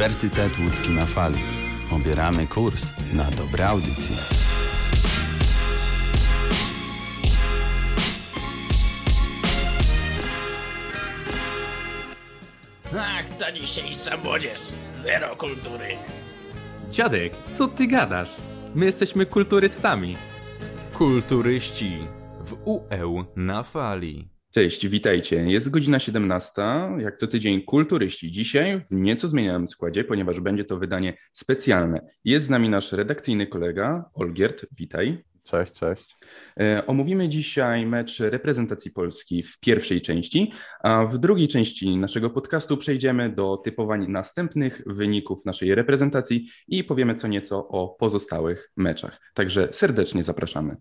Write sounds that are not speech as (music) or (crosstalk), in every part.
Uniwersytet Łódzki na Fali. Obieramy kurs na dobre audycje. Ach, ta dzisiejsza młodzież. Zero kultury. Dziadek, co ty gadasz? My jesteśmy kulturystami. Kulturyści w UE na fali. Cześć, witajcie. Jest godzina 17, jak co tydzień kulturyści. Dzisiaj w nieco zmienionym składzie, ponieważ będzie to wydanie specjalne. Jest z nami nasz redakcyjny kolega Olgierd, witaj. Cześć, cześć. E, omówimy dzisiaj mecz reprezentacji Polski w pierwszej części, a w drugiej części naszego podcastu przejdziemy do typowań następnych wyników naszej reprezentacji i powiemy co nieco o pozostałych meczach. Także serdecznie zapraszamy.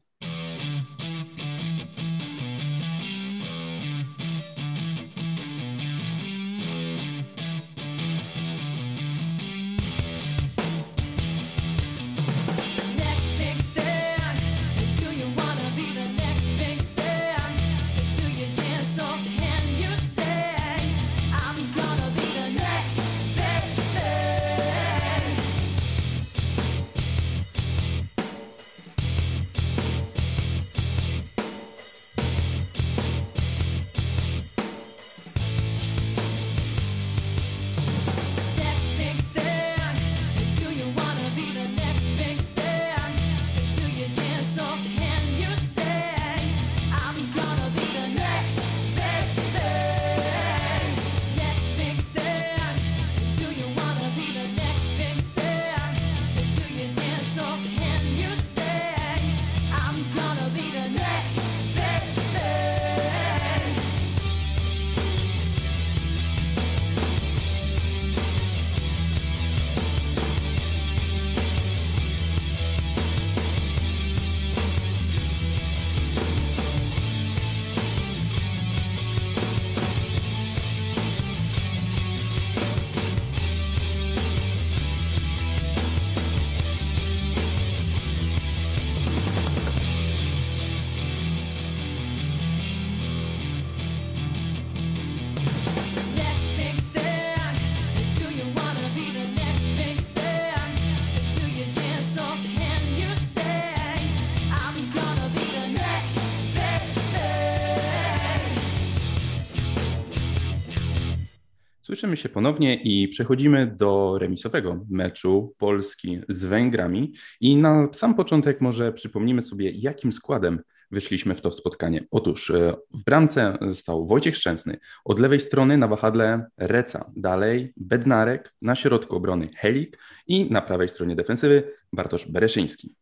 Słyszymy się ponownie i przechodzimy do remisowego meczu Polski z Węgrami. I na sam początek może przypomnimy sobie, jakim składem wyszliśmy w to spotkanie. Otóż e, w bramce stał Wojciech Szczęsny, od lewej strony na wahadle Reca, dalej Bednarek, na środku obrony Helik i na prawej stronie defensywy Bartosz Bereszyński.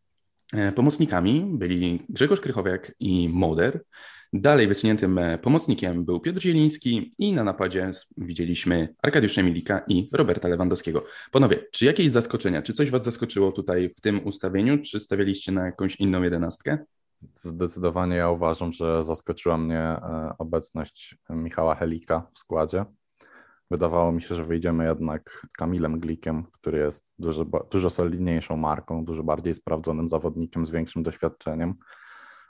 E, Pomocnikami byli Grzegorz Krychowiak i Moder. Dalej wysuniętym e, pomocnikiem był Piotr Zieliński i na napadzie widzieliśmy Arkadiusza Milika i Roberta Lewandowskiego. Panowie, czy jakieś zaskoczenia, czy coś Was zaskoczyło tutaj w tym ustawieniu, czy stawialiście na jakąś inną jedenastkę? Zdecydowanie ja uważam, że zaskoczyła mnie e, obecność Michała Helika w składzie. Wydawało mi się, że wyjdziemy jednak Kamilem Glikiem, który jest dużo, dużo solidniejszą marką, dużo bardziej sprawdzonym zawodnikiem z większym doświadczeniem.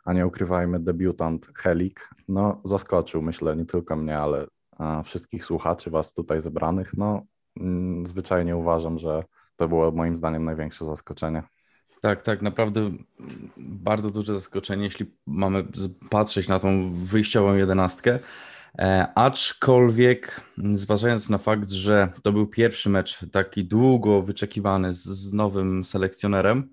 A nie ukrywajmy, debiutant Helik, no zaskoczył, myślę, nie tylko mnie, ale e, wszystkich słuchaczy, was tutaj zebranych. No mm, zwyczajnie uważam, że to było moim zdaniem największe zaskoczenie. Tak, tak, naprawdę bardzo duże zaskoczenie, jeśli mamy patrzeć na tą wyjściową jedenastkę. E, aczkolwiek, zważając na fakt, że to był pierwszy mecz taki długo wyczekiwany z, z nowym selekcjonerem,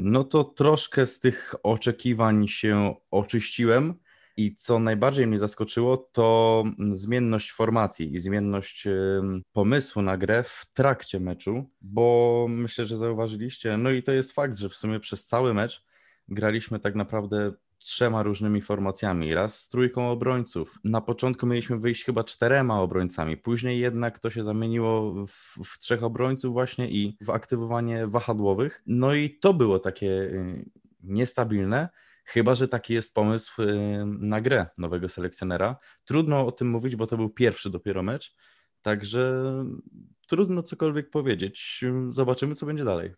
no to troszkę z tych oczekiwań się oczyściłem. I co najbardziej mnie zaskoczyło, to mm, zmienność formacji i zmienność pomysłu na grę w trakcie meczu, bo myślę, że zauważyliście, no i to jest fakt, że w sumie przez cały mecz graliśmy tak naprawdę trzema różnymi formacjami, raz z trójką obrońców. Na początku mieliśmy wyjść chyba czterema obrońcami, później jednak to się zamieniło w, w trzech obrońców właśnie i w aktywowanie wahadłowych. No i to było takie y, niestabilne, Chyba, że taki jest pomysł y, na grę nowego selekcjonera. Trudno o tym mówić, bo to był pierwszy dopiero mecz, także trudno cokolwiek powiedzieć. Zobaczymy, co będzie dalej.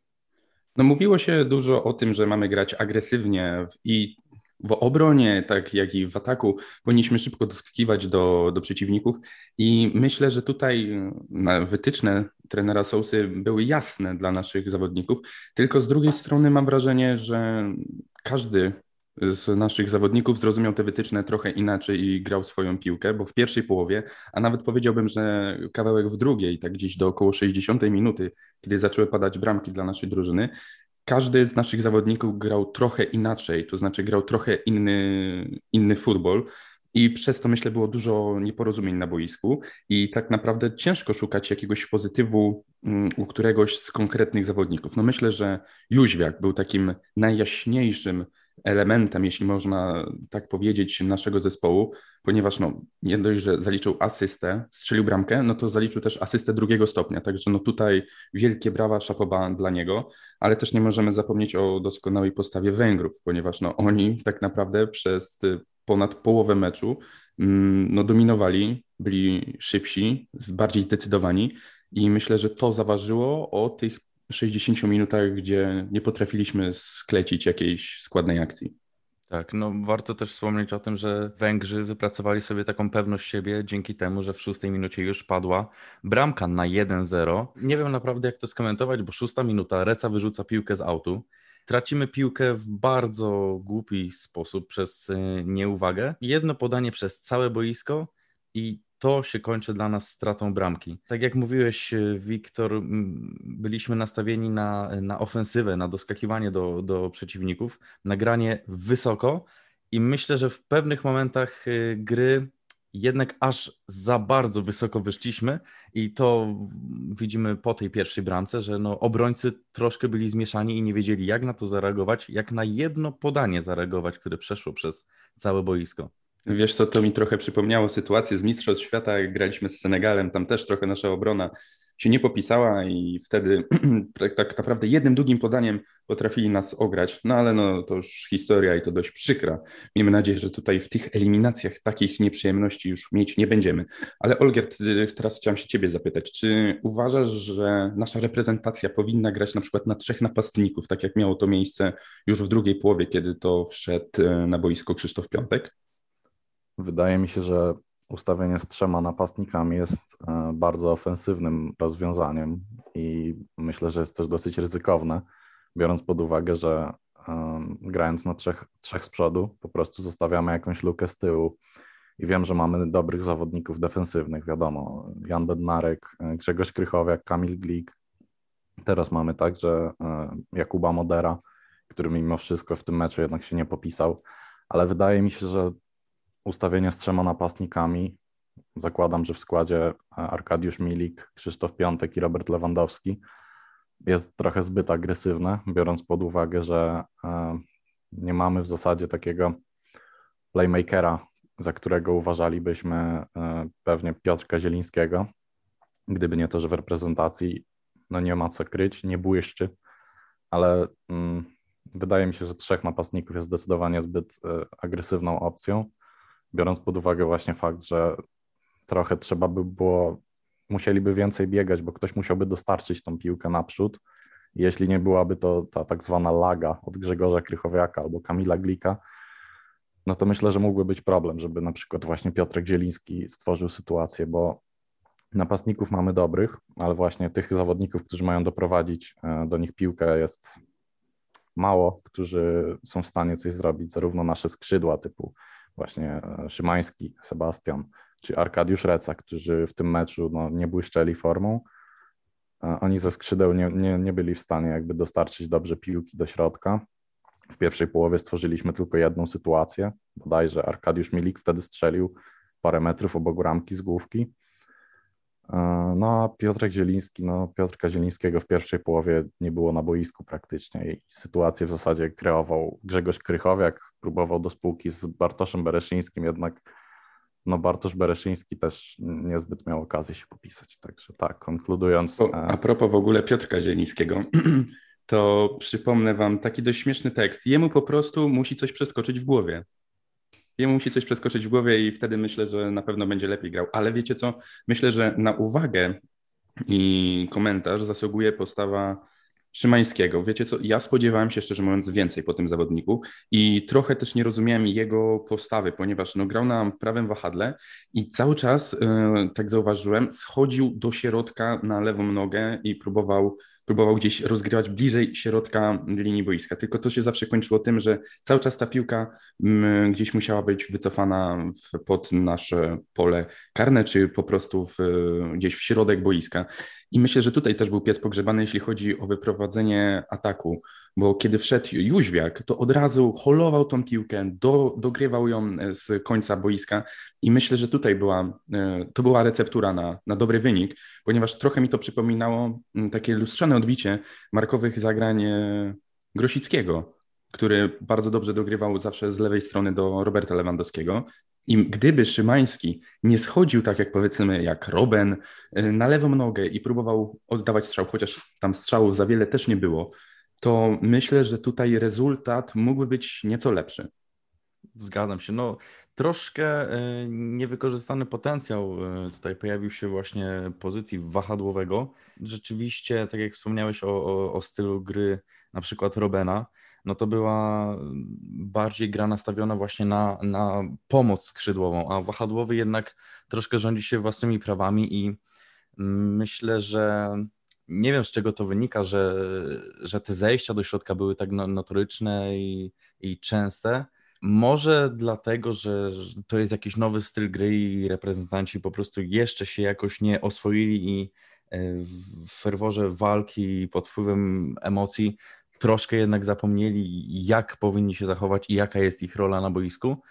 No mówiło się dużo o tym, że mamy grać agresywnie i w obronie, tak jak i w ataku, powinniśmy szybko doskakiwać do, do przeciwników. I myślę, że tutaj na wytyczne trenera Sousy były jasne dla naszych zawodników, tylko z drugiej strony mam wrażenie, że każdy z naszych zawodników zrozumiał te wytyczne trochę inaczej i grał swoją piłkę, bo w pierwszej połowie, a nawet powiedziałbym, że kawałek w drugiej, tak gdzieś do około 60 minuty, kiedy zaczęły padać bramki dla naszej drużyny, każdy z naszych zawodników grał trochę inaczej, to znaczy grał trochę inny, inny futbol. I przez to myślę było dużo nieporozumień na boisku i tak naprawdę ciężko szukać jakiegoś pozytywu mm, u któregoś z konkretnych zawodników. No myślę, że Jóźwiak był takim najjaśniejszym elementem, jeśli można tak powiedzieć, naszego zespołu, ponieważ no, nie dość, że zaliczył asystę, strzelił bramkę, no to zaliczył też asystę drugiego stopnia, także no tutaj wielkie brawa, szapoba dla niego, ale też nie możemy zapomnieć o doskonałej postawie Węgrów, ponieważ no oni tak naprawdę przez y, ponad połowę meczu mm, no, dominowali, byli szybsi, bardziej zdecydowani i myślę, że to zaważyło o tych 60 minutach, gdzie nie potrafiliśmy sklecić jakiejś składnej akcji. Tak, no warto też wspomnieć o tym, że Węgrzy wypracowali sobie taką pewność siebie dzięki temu, że w szóstej minucie już padła bramka na 1-0. Nie wiem naprawdę jak to skomentować, bo szósta minuta, Reca wyrzuca piłkę z autu. Tracimy piłkę w bardzo głupi sposób przez y, nieuwagę. Jedno podanie przez całe boisko i to się kończy dla nas stratą bramki. Tak jak mówiłeś, y, Wiktor, byliśmy nastawieni na, na ofensywę, na doskakiwanie do, do przeciwników, na granie wysoko i myślę, że w pewnych momentach y, gry jednak aż za bardzo wysoko wyszliśmy i to widzimy po tej pierwszej bramce, że no obrońcy troszkę byli zmieszani i nie wiedzieli jak na to zareagować, jak na jedno podanie zareagować, które przeszło przez całe boisko. Wiesz co, to mi trochę przypomniało sytuację z Mistrzostw Świata, jak graliśmy z Senegalem, tam też trochę nasza obrona się nie popisała i wtedy (clears throat) tak, tak naprawdę jednym długim podaniem potrafili nas ograć, no ale no to już historia i to dość przykra. Miejmy nadzieję, że tutaj w tych eliminacjach takich nieprzyjemności już mieć nie będziemy. Ale Olgierd, teraz chciałem się ciebie zapytać, czy uważasz, że nasza reprezentacja powinna grać na przykład na trzech napastników, tak jak miało to miejsce już w drugiej połowie, kiedy to wszedł e, na boisko Krzysztof Piątek? Wydaje mi się, że ustawienie z trzema napastnikami jest e, bardzo ofensywnym rozwiązaniem i myślę, że jest też dosyć ryzykowne, biorąc pod uwagę, że um, grając na trzech, trzech z przodu, po prostu zostawiamy jakąś lukę z tyłu. I wiem, że mamy dobrych zawodników defensywnych, wiadomo, Jan Bednarek, e, Grzegorz Krychowiak, Kamil Glik. Teraz mamy także e, Jakuba Modera, który mimo wszystko w tym meczu jednak się nie popisał, ale wydaje mi się, że ustawienie z trzema napastnikami. Zakładam, że w składzie e, Arkadiusz Milik, Krzysztof Piątek i Robert Lewandowski jest trochę zbyt agresywne, biorąc pod uwagę, że e, nie mamy w zasadzie takiego playmakera, za którego uważalibyśmy e, pewnie Piotrka Zielińskiego. Gdyby nie to, że w reprezentacji no nie ma co kryć, nie błyszczy, ale mm, wydaje mi się, że trzech napastników jest zdecydowanie zbyt agresywną opcją biorąc pod uwagę właśnie fakt, że trochę trzeba by było, musieliby więcej biegać, bo ktoś musiałby dostarczyć tą piłkę naprzód. Jeśli nie byłaby to ta tak zwana laga od Grzegorza Krychowiaka albo Kamila Glika, no to myślę, że mógłby być problem, żeby na przykład właśnie Piotrek Zieliński stworzył sytuację, bo napastników mamy dobrych, ale właśnie tych zawodników, którzy mają doprowadzić e, do nich piłkę jest mało, którzy są w stanie coś zrobić, zarówno nasze skrzydła typu właśnie e, Szymański, Sebastian czy Arkadiusz Reca, którzy w tym meczu no, nie błyszczeli formą. Oni ze skrzydeł nie, nie, nie byli w stanie jakby dostarczyć dobrze piłki do środka. W pierwszej połowie stworzyliśmy tylko jedną sytuację, bodajże Arkadiusz Milik wtedy strzelił parę metrów obok ramki z główki. E, no a Piotrek Zieliński, no Piotrka Zielińskiego w pierwszej połowie nie było na boisku praktycznie i sytuację w zasadzie kreował Grzegorz Krychowiak, próbował do spółki z Bartoszem Bereszyńskim, jednak no Bartosz Bereszyński też niezbyt miał okazję się popisać, także tak, konkludując... O, a propos w ogóle Piotrka Zielińskiego, (clears throat) to przypomnę wam taki dość śmieszny tekst. Jemu po prostu musi coś przeskoczyć w głowie. Jemu musi coś przeskoczyć w głowie i wtedy myślę, że na pewno będzie lepiej grał. Ale wiecie co? Myślę, że na uwagę i komentarz zasługuje postawa Szymańskiego. Wiecie co, ja spodziewałem się szczerze mówiąc więcej po tym zawodniku i trochę też nie rozumiałem jego postawy, ponieważ no, grał na prawym wahadle i cały czas, e, tak zauważyłem, schodził do środka na lewą nogę i próbował, próbował gdzieś rozgrywać bliżej środka linii boiska. Tylko to się zawsze kończyło tym, że cały czas ta piłka mm, gdzieś musiała być wycofana w, pod nasze pole karne, czy po prostu w, gdzieś w środek boiska. I myślę, że tutaj też był pies pogrzebany, jeśli chodzi o wyprowadzenie ataku, bo kiedy wszedł Jóźwiak, to od razu holował tą piłkę, do, dogrywał ją z końca boiska i myślę, że tutaj była, e, to była receptura na, na dobry wynik, ponieważ trochę mi to przypominało mm, takie lustrzane odbicie markowych zagrań e, Grosickiego, który bardzo dobrze dogrywał zawsze z lewej strony do Roberta Lewandowskiego. I gdyby Szymański nie schodził tak jak powiedzmy jak Roben y, na lewą nogę i próbował oddawać strzał, chociaż tam strzałów za wiele też nie było, to myślę, że tutaj rezultat mógłby być nieco lepszy. Zgadzam się. No, troszkę e, niewykorzystany potencjał e, tutaj pojawił się właśnie pozycji wahadłowego. Rzeczywiście, tak jak wspomniałeś o, o, o stylu gry na przykład Robena, no to była bardziej gra nastawiona właśnie na, na pomoc skrzydłową, a wahadłowy jednak troszkę rządzi się własnymi prawami i myślę, że nie wiem z czego to wynika, że, że te zejścia do środka były tak no- notoryczne i, i częste. Może dlatego, że to jest jakiś nowy styl gry i reprezentanci po prostu jeszcze się jakoś nie oswoili i e, w ferworze walki pod wpływem emocji troszkę jednak zapomnieli, jak powinni się zachować i jaka jest ich rola na boisku.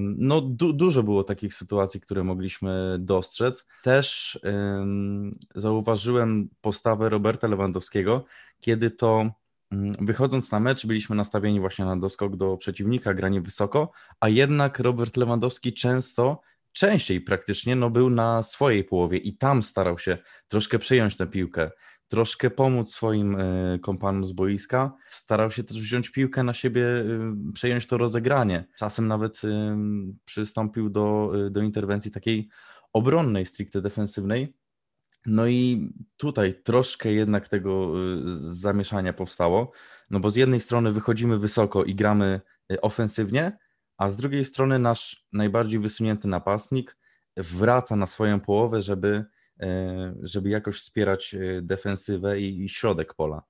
No, du dużo było takich sytuacji, które mogliśmy dostrzec. Też em, zauważyłem postawę Roberta Lewandowskiego, kiedy to wychodząc na mecz, byliśmy nastawieni właśnie na doskok do przeciwnika, granie wysoko, a jednak Robert Lewandowski często, częściej praktycznie, no, był na swojej połowie i tam starał się troszkę przejąć tę piłkę troszkę pomóc swoim e, kompanom z boiska. Starał się też wziąć piłkę na siebie, e, przejąć to rozegranie. Czasem nawet e, przystąpił do, do interwencji takiej obronnej, stricte defensywnej. No i tutaj troszkę jednak tego zamieszania powstało, no bo z jednej strony wychodzimy wysoko i gramy ofensywnie, a z drugiej strony nasz najbardziej wysunięty napastnik wraca na swoją połowę, żeby E, żeby jakoś wspierać defensywę i, i środek pola.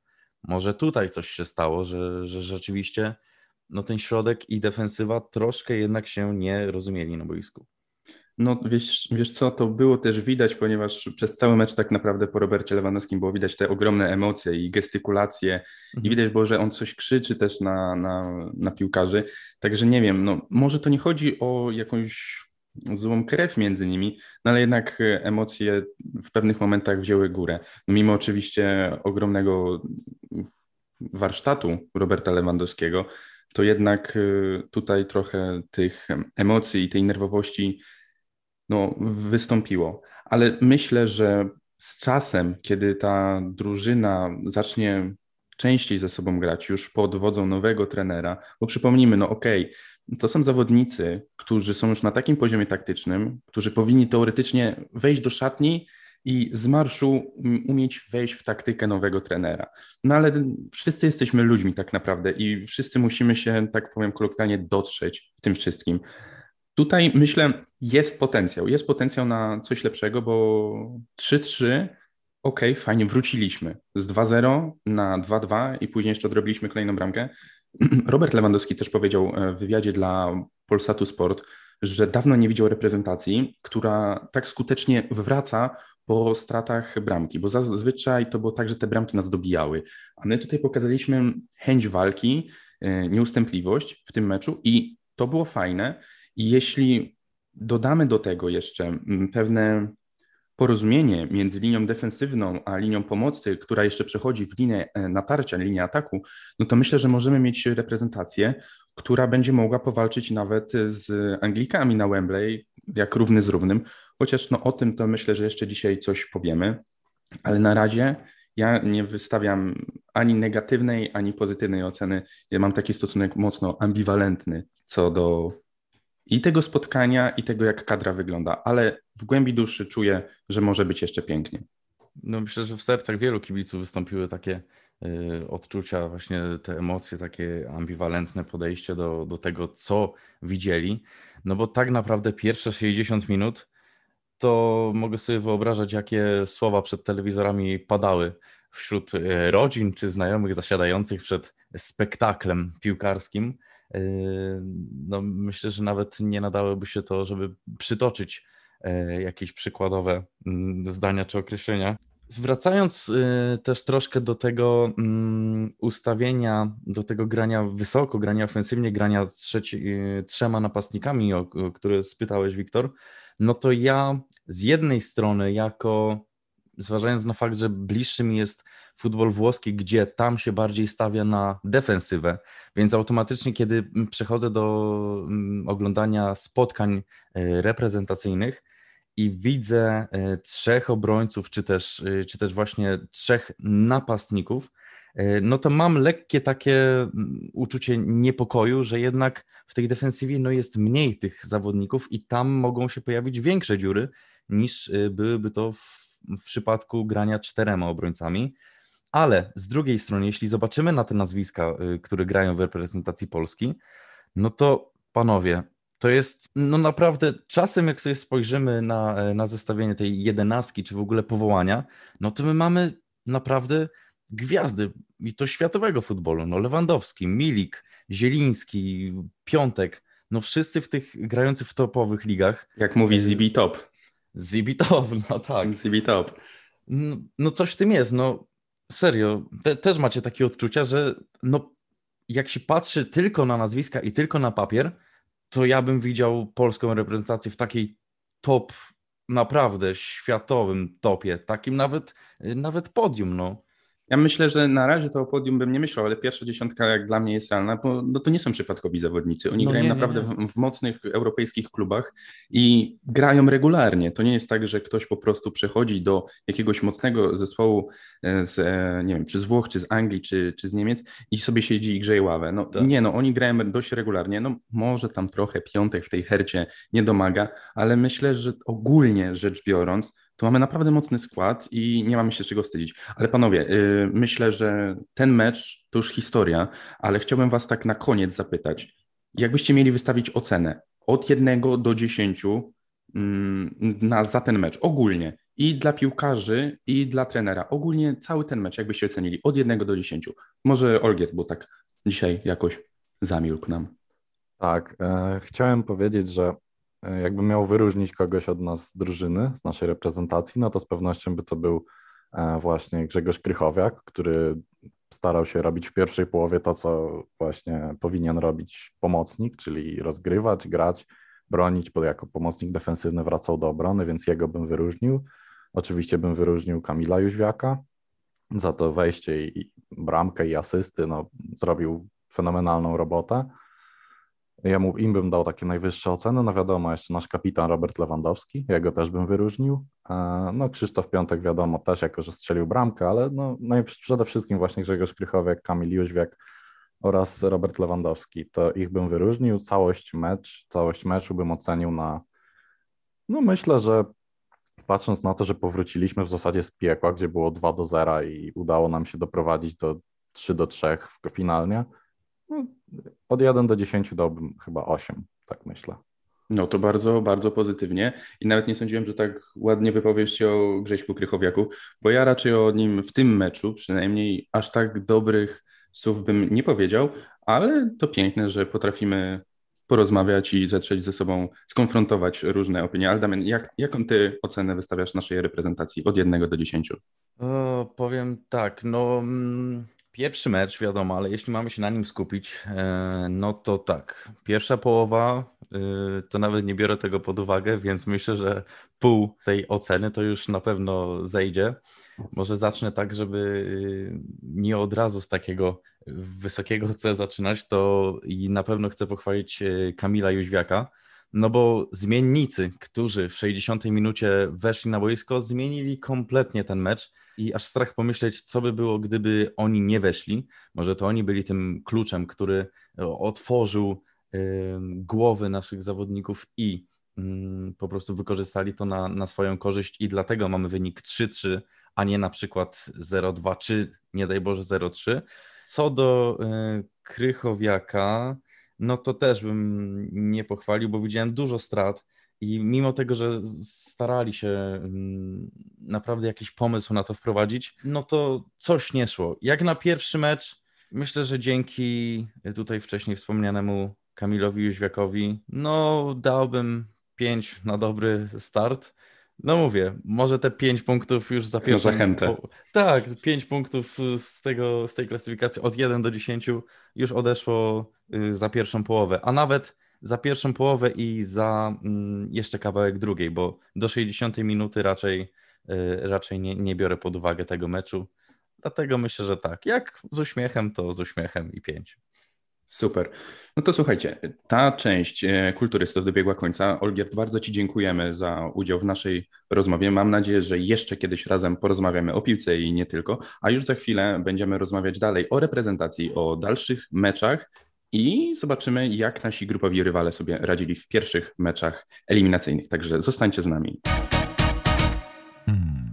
Może tutaj coś się stało, że, że rzeczywiście no ten środek i defensywa troszkę jednak się nie rozumieli na boisku. No wiesz, wiesz co, to było też widać, ponieważ przez cały mecz tak naprawdę po Robercie Lewandowskim było widać te ogromne emocje i gestykulacje Mhm. i widać było, że on coś krzyczy też na, na, na piłkarzy, także nie wiem, no może to nie chodzi o jakąś złą krew między nimi, no ale jednak e, emocje w pewnych momentach wzięły górę. No, mimo oczywiście ogromnego warsztatu Roberta Lewandowskiego, to jednak e, tutaj trochę tych emocji i tej nerwowości no, wystąpiło. Ale myślę, że z czasem, kiedy ta drużyna zacznie częściej ze sobą grać, już pod wodzą nowego trenera, bo przypomnijmy, no okej, to są zawodnicy, którzy są już na takim poziomie taktycznym, którzy powinni teoretycznie wejść do szatni i z marszu um, umieć wejść w taktykę nowego trenera. No ale wszyscy jesteśmy ludźmi tak naprawdę i wszyscy musimy się, tak powiem kolokwialnie, dotrzeć w tym wszystkim. Tutaj myślę, jest potencjał. Jest potencjał na coś lepszego, bo 3-3, okej, fajnie, wróciliśmy z 2-0 na 2-2 i później jeszcze odrobiliśmy kolejną bramkę. (clears throat) Robert Lewandowski też powiedział e, w wywiadzie dla Polsatu Sport, że dawno nie widział reprezentacji, która tak skutecznie wraca po stratach bramki, bo zazwyczaj to było tak, że te bramki nas dobijały. A my tutaj pokazaliśmy chęć walki, e, nieustępliwość w tym meczu i to było fajne. I jeśli dodamy do tego jeszcze mm, pewne porozumienie między linią defensywną a linią pomocy, która jeszcze przechodzi w linię e, natarcia, linię ataku, no to myślę, że możemy mieć reprezentację, która będzie mogła powalczyć nawet z Anglikami na Wembley, jak równy z równym. Chociaż no, o tym to myślę, że jeszcze dzisiaj coś powiemy, ale na razie ja nie wystawiam ani negatywnej, ani pozytywnej oceny. Ja mam taki stosunek mocno ambiwalentny co do i tego spotkania, i tego, jak kadra wygląda, ale w głębi duszy czuję, że może być jeszcze pięknie. No myślę, że w sercach wielu kibiców wystąpiły takie y, odczucia, właśnie te emocje, takie ambiwalentne podejście do, do tego, co widzieli. No bo tak naprawdę pierwsze 60 minut to mogę sobie wyobrażać, jakie słowa przed telewizorami padały wśród y, rodzin czy znajomych zasiadających przed spektaklem piłkarskim. No, myślę, że nawet nie nadałoby się to, żeby przytoczyć e, jakieś przykładowe mm, zdania czy określenia. Zwracając y, też troszkę do tego mm, ustawienia, do tego grania wysoko, grania ofensywnie, grania trzeci, y, trzema napastnikami, o, o które spytałeś, Wiktor, no to ja z jednej strony, jako zważając na fakt, że bliższy mi jest futbol włoski, gdzie tam się bardziej stawia na defensywę, więc automatycznie, kiedy przechodzę do mm, oglądania spotkań e, reprezentacyjnych i widzę e, trzech obrońców, czy też, e, czy też właśnie trzech napastników, no to mam lekkie takie mm, uczucie niepokoju, że jednak w tej defensywie no jest mniej tych zawodników i tam mogą się pojawić większe dziury niż byłyby to w, w przypadku grania czterema obrońcami. Ale z drugiej strony, jeśli zobaczymy na te nazwiska, y, które grają w reprezentacji Polski, no to panowie, to jest no naprawdę czasem, jak sobie spojrzymy na, e, na zestawienie tej jedenastki, czy w ogóle powołania, no to my mamy naprawdę gwiazdy i to światowego futbolu. No Lewandowski, Milik, Zieliński, Piątek, no wszyscy w tych grających w topowych ligach. Jak mówi ZB Top. Zibitow, (laughs) no tak. ZB Top. No, no coś w tym jest, no serio, te, też macie takie odczucia, że no jak się patrzy tylko na nazwiska i tylko na papier, to ja bym widział polską reprezentację w takiej top, naprawdę światowym topie, takim nawet, nawet podium, no. Ja myślę, że na razie to o podium bym nie myślał, ale pierwsza dziesiątka jak dla mnie jest realna, bo no to nie są przypadkowi zawodnicy. Oni No grają nie, nie, naprawdę nie. W, w mocnych europejskich klubach i grają regularnie. To nie jest tak, że ktoś po prostu przechodzi do jakiegoś mocnego zespołu e, z, e, nie wiem, czy z Włoch, czy z Anglii, czy, czy z Niemiec i sobie siedzi i grzeje ławę. No Tak. nie, no oni grają dość regularnie. No może tam trochę piątek w tej hercie nie domaga, ale myślę, że ogólnie rzecz biorąc, to mamy naprawdę mocny skład i nie mamy się czego wstydzić. Ale panowie, y, myślę, że ten mecz to już historia, ale chciałbym was tak na koniec zapytać, jakbyście mieli wystawić ocenę od 1 do 10 mm, na, za ten mecz ogólnie i dla piłkarzy i dla trenera, ogólnie cały ten mecz, jakbyście ocenili od 1 do 10. Może Olgierd, bo tak dzisiaj jakoś zamilkł nam. Tak, e, chciałem powiedzieć, że jakbym miał wyróżnić kogoś od nas z drużyny, z naszej reprezentacji, no to z pewnością by to był e, właśnie Grzegorz Krychowiak, który starał się robić w pierwszej połowie to, co właśnie powinien robić pomocnik, czyli rozgrywać, grać, bronić, bo jako pomocnik defensywny wracał do obrony, więc jego bym wyróżnił. Oczywiście bym wyróżnił Kamila Jóźwiaka za to wejście i bramkę i asysty, no zrobił fenomenalną robotę. Ja mu, im bym dał takie najwyższe oceny. No wiadomo, jeszcze nasz kapitan Robert Lewandowski, ja go też bym wyróżnił. E, No Krzysztof Piątek wiadomo też, jako że strzelił bramkę, ale no, no przede wszystkim właśnie Grzegorz Krychowiak, Kamil Jóźwiak oraz Robert Lewandowski. To ich bym wyróżnił. Całość mecz, całość meczu bym ocenił na no myślę, że patrząc na to, że powróciliśmy w zasadzie z piekła, gdzie było 2 do 0 i udało nam się doprowadzić do 3 do 3 w finalnie, no, od 1 do 10 dałbym chyba 8, tak myślę. No to bardzo, bardzo pozytywnie i nawet nie sądziłem, że tak ładnie wypowiesz się o Grześku Krychowiaku, bo ja raczej o nim w tym meczu przynajmniej aż tak dobrych słów bym nie powiedział, ale to piękne, że potrafimy porozmawiać i zetrzeć ze sobą, skonfrontować różne opinie. Ale Damian, jak, jaką ty ocenę wystawiasz naszej reprezentacji od 1 do 10? O, powiem tak, no mm, pierwszy mecz wiadomo, ale jeśli mamy się na nim skupić, e, no to tak, pierwsza połowa e, to nawet nie biorę tego pod uwagę, więc myślę, że pół tej oceny to już na pewno zejdzie. Może zacznę tak, żeby e, nie od razu z takiego wysokiego C zaczynać, to i na pewno chcę pochwalić Kamila Jóźwiaka, no bo zmiennicy, którzy w 60 minucie weszli na boisko, zmienili kompletnie ten mecz i aż strach pomyśleć, co by było, gdyby oni nie weszli. Może to oni byli tym kluczem, który otworzył em, głowy naszych zawodników i mm, po prostu wykorzystali to na, na swoją korzyść i dlatego mamy wynik 3-3, a nie na przykład 0-2 czy nie daj Boże 0-3. Co do e, Krychowiaka, no to też bym nie pochwalił, bo widziałem dużo strat i mimo tego, że starali się mm, naprawdę jakiś pomysł na to wprowadzić, no to coś nie szło. Jak na pierwszy mecz, myślę, że dzięki tutaj wcześniej wspomnianemu Kamilowi Jóźwiakowi, no dałbym 5 na dobry start. No mówię, może te 5 punktów już za pierwszą... zachętę. po- Tak, 5 punktów z, tego, z tej klasyfikacji od 1 do 10 już odeszło y, za pierwszą połowę, a nawet za pierwszą połowę i za mm, jeszcze kawałek drugiej, bo do 60 minuty raczej, y, raczej nie, nie biorę pod uwagę tego meczu. Dlatego myślę, że tak. Jak z uśmiechem, to z uśmiechem i 5. Super. No to słuchajcie, ta część e, kulturystów dobiegła końca. Olgierd, bardzo Ci dziękujemy za udział w naszej rozmowie. Mam nadzieję, że jeszcze kiedyś razem porozmawiamy o piłce i nie tylko, a już za chwilę będziemy rozmawiać dalej o reprezentacji, o dalszych meczach i zobaczymy, jak nasi grupowi rywale sobie radzili w pierwszych meczach eliminacyjnych. Także zostańcie z nami. No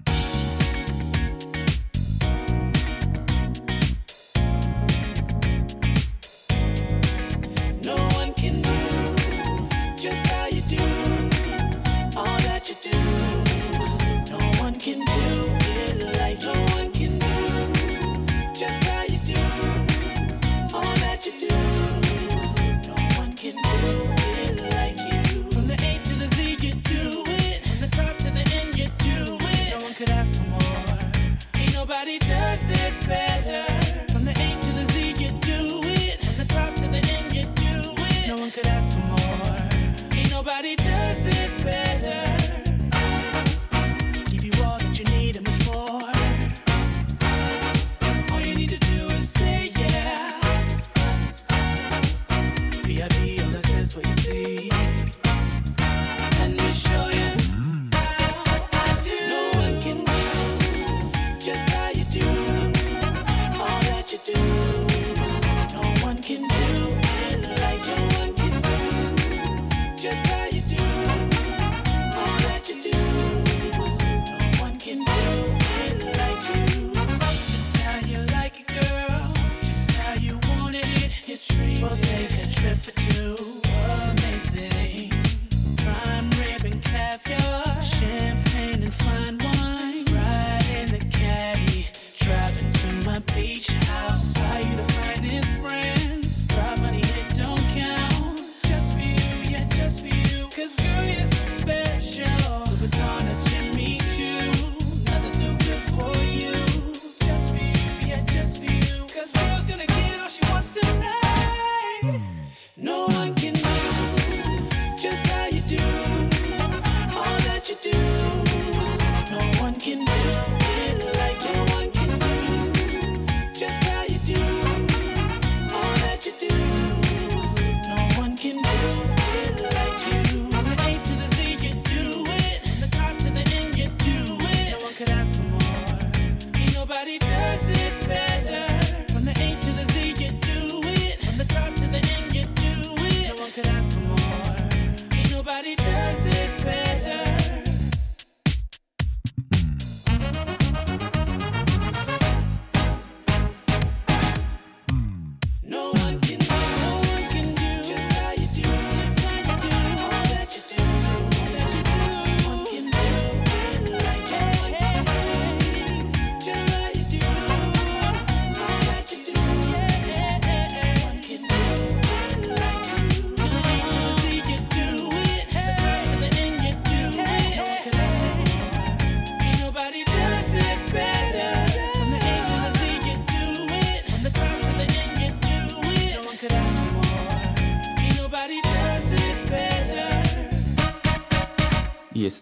my beach house.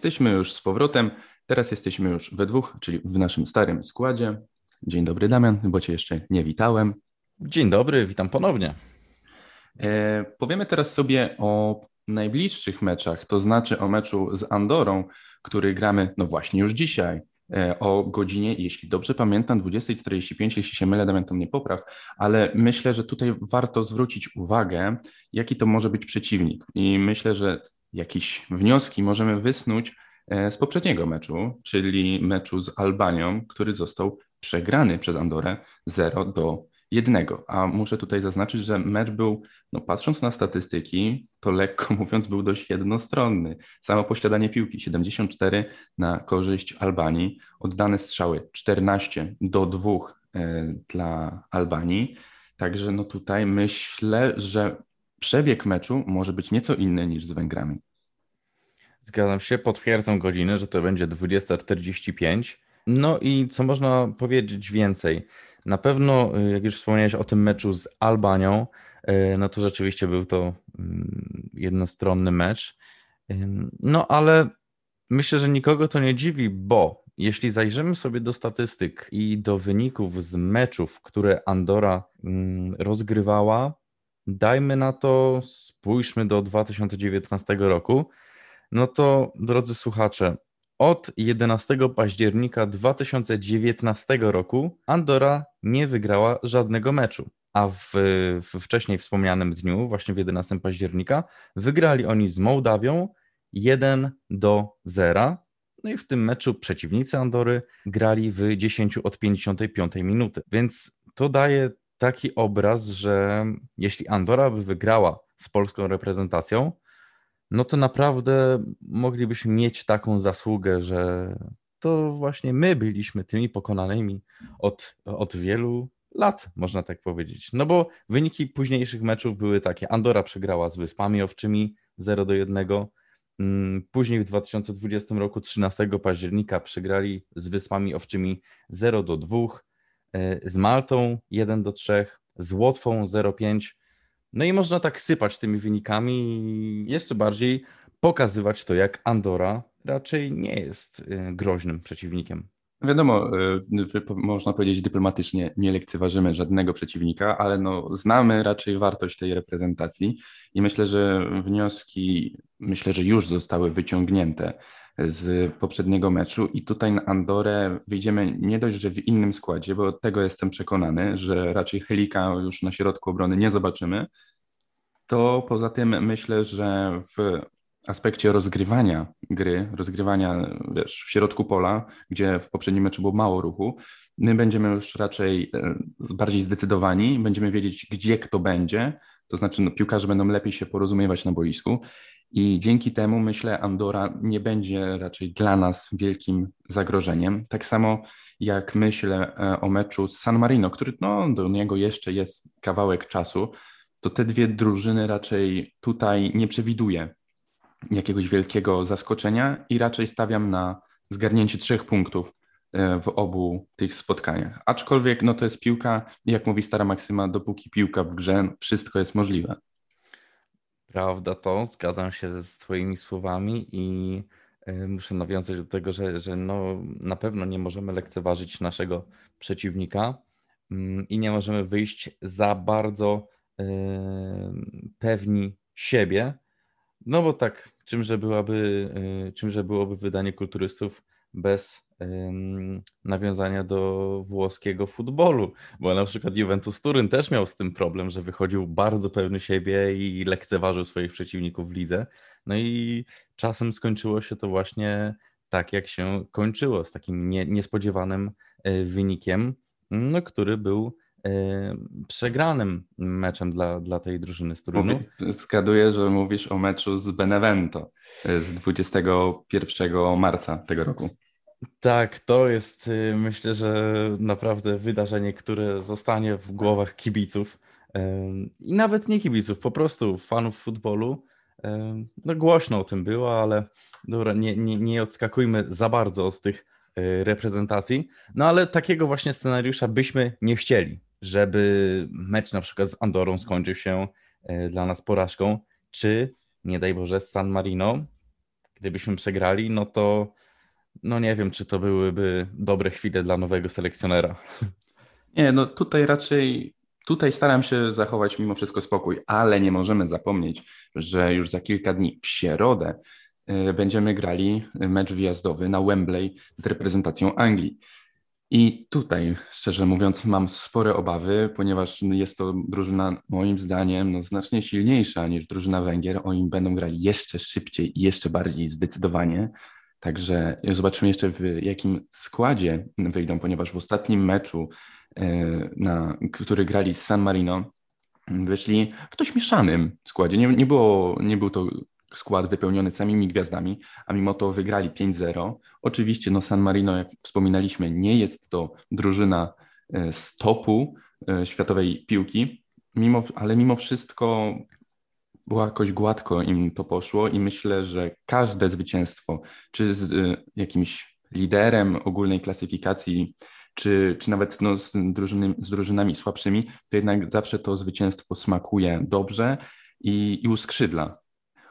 Jesteśmy już z powrotem. Teraz jesteśmy już we dwóch, czyli w naszym starym składzie. Dzień dobry, Damian, bo Cię jeszcze nie witałem. Dzień dobry, witam ponownie. E, powiemy teraz sobie o najbliższych meczach, to znaczy o meczu z Andorą, który gramy no właśnie już dzisiaj. e, O godzinie, jeśli dobrze pamiętam, 20.45, jeśli się mylę, Damian to mnie popraw, ale myślę, że tutaj warto zwrócić uwagę, jaki to może być przeciwnik. I myślę, że jakieś wnioski możemy wysnuć e, z poprzedniego meczu, czyli meczu z Albanią, który został przegrany przez Andorę 0 do 1. A muszę tutaj zaznaczyć, że mecz był, no patrząc na statystyki, to lekko (laughs) mówiąc był dość jednostronny. Samo posiadanie piłki 74 na korzyść Albanii, oddane strzały 14 do 2 e, dla Albanii. Także no tutaj myślę, że przebieg meczu może być nieco inny niż z Węgrami. Zgadzam się, potwierdzam godzinę, że to będzie 20.45. No i co można powiedzieć więcej? Na pewno, y, jak już wspomniałeś o tym meczu z Albanią, y, no to rzeczywiście był to mm, jednostronny mecz. Ym, No ale myślę, że nikogo to nie dziwi, bo jeśli zajrzymy sobie do statystyk i do wyników z meczów, które Andora mm, rozgrywała, dajmy na to, spójrzmy do 2019 roku, no to drodzy słuchacze, od 11 października 2019 roku Andora nie wygrała żadnego meczu, a w, w wcześniej wspomnianym dniu, właśnie w 11 października, wygrali oni z Mołdawią 1 do 0. No i w tym meczu przeciwnicy Andory grali w 10 od 55 minuty. Więc to daje taki obraz, że jeśli Andora by wygrała z polską reprezentacją, no to naprawdę moglibyśmy mieć taką zasługę, że to właśnie my byliśmy tymi pokonanymi od, od wielu lat, można tak powiedzieć. No bo wyniki późniejszych meczów były takie. Andora przegrała z Wyspami Owczymi 0 do 1. Mm, Później w 2020 roku 13 października przegrali z Wyspami Owczymi 0 do 2, e, z Maltą 1 do 3, z Łotwą 0,5. No i można tak sypać tymi wynikami i jeszcze bardziej pokazywać to, jak Andora raczej nie jest y, groźnym przeciwnikiem. Wiadomo, wypo- można powiedzieć dyplomatycznie, nie lekceważymy żadnego przeciwnika, ale no, znamy raczej wartość tej reprezentacji i myślę, że wnioski, myślę, że już zostały wyciągnięte z poprzedniego meczu i tutaj na Andorę wyjdziemy nie dość, że w innym składzie, bo tego jestem przekonany, że raczej Helika już na środku obrony nie zobaczymy, to poza tym myślę, że w aspekcie rozgrywania gry, rozgrywania wiesz, w środku pola, gdzie w poprzednim meczu było mało ruchu, my będziemy już raczej e, bardziej zdecydowani, będziemy wiedzieć, gdzie kto będzie, to znaczy no, piłkarze będą lepiej się porozumiewać na boisku i dzięki temu myślę Andora nie będzie raczej dla nas wielkim zagrożeniem. Tak samo jak myślę e, o meczu z San Marino, który no, do niego jeszcze jest kawałek czasu, to te dwie drużyny raczej tutaj nie przewiduję jakiegoś wielkiego zaskoczenia i raczej stawiam na zgarnięcie trzech punktów e, w obu tych spotkaniach. Aczkolwiek no to jest piłka, jak mówi stara Maksyma, dopóki piłka w grze, wszystko jest możliwe. Prawda to, zgadzam się z Twoimi słowami i y, muszę nawiązać do tego, że, że no, na pewno nie możemy lekceważyć naszego przeciwnika mm, i nie możemy wyjść za bardzo y, pewni siebie, no bo tak, czymże, byłaby, y, czymże byłoby wydanie kulturystów bez nawiązania do włoskiego futbolu, bo na przykład Juventus Turyn też miał z tym problem, że wychodził bardzo pewny siebie i lekceważył swoich przeciwników w lidze. No i czasem skończyło się to właśnie tak, jak się kończyło, z takim nie, niespodziewanym y, wynikiem, no, który był y, przegranym meczem dla, dla tej drużyny z Turynu. Zgaduję, że mówisz o meczu z Benevento e, z 21 marca tego roku. Tak, to jest y, myślę, że naprawdę wydarzenie, które zostanie w głowach kibiców i nawet nie kibiców, po prostu fanów futbolu. No głośno o tym było, ale dobra, nie, nie, nie odskakujmy za bardzo od tych y, reprezentacji. No ale takiego właśnie scenariusza byśmy nie chcieli, żeby mecz na przykład z Andorą skończył się y, dla nas porażką, czy nie daj Boże z San Marino. Gdybyśmy przegrali, no to no nie wiem, czy to byłyby dobre chwile dla nowego selekcjonera. Nie, no tutaj raczej, tutaj staram się zachować mimo wszystko spokój, ale nie możemy zapomnieć, że już za kilka dni w środę y, będziemy grali mecz wyjazdowy na Wembley z reprezentacją Anglii. I tutaj, szczerze mówiąc, mam spore obawy, ponieważ jest to drużyna, moim zdaniem, no, znacznie silniejsza niż drużyna Węgier. Oni będą grali jeszcze szybciej i jeszcze bardziej zdecydowanie. Także zobaczymy jeszcze w jakim składzie wyjdą, ponieważ w ostatnim meczu, e, na, który grali z San Marino, wyszli w dość mieszanym składzie. Nie, nie, było, nie był to skład wypełniony samymi gwiazdami, a mimo to wygrali 5-0. Oczywiście no San Marino, jak wspominaliśmy, nie jest to drużyna e, z topu e, światowej piłki, mimo, ale mimo wszystko było jakoś gładko im to poszło i myślę, że każde zwycięstwo, czy z e, jakimś liderem ogólnej klasyfikacji, czy, czy nawet no, z, drużyny, z drużynami słabszymi, to jednak zawsze to zwycięstwo smakuje dobrze i, i uskrzydla.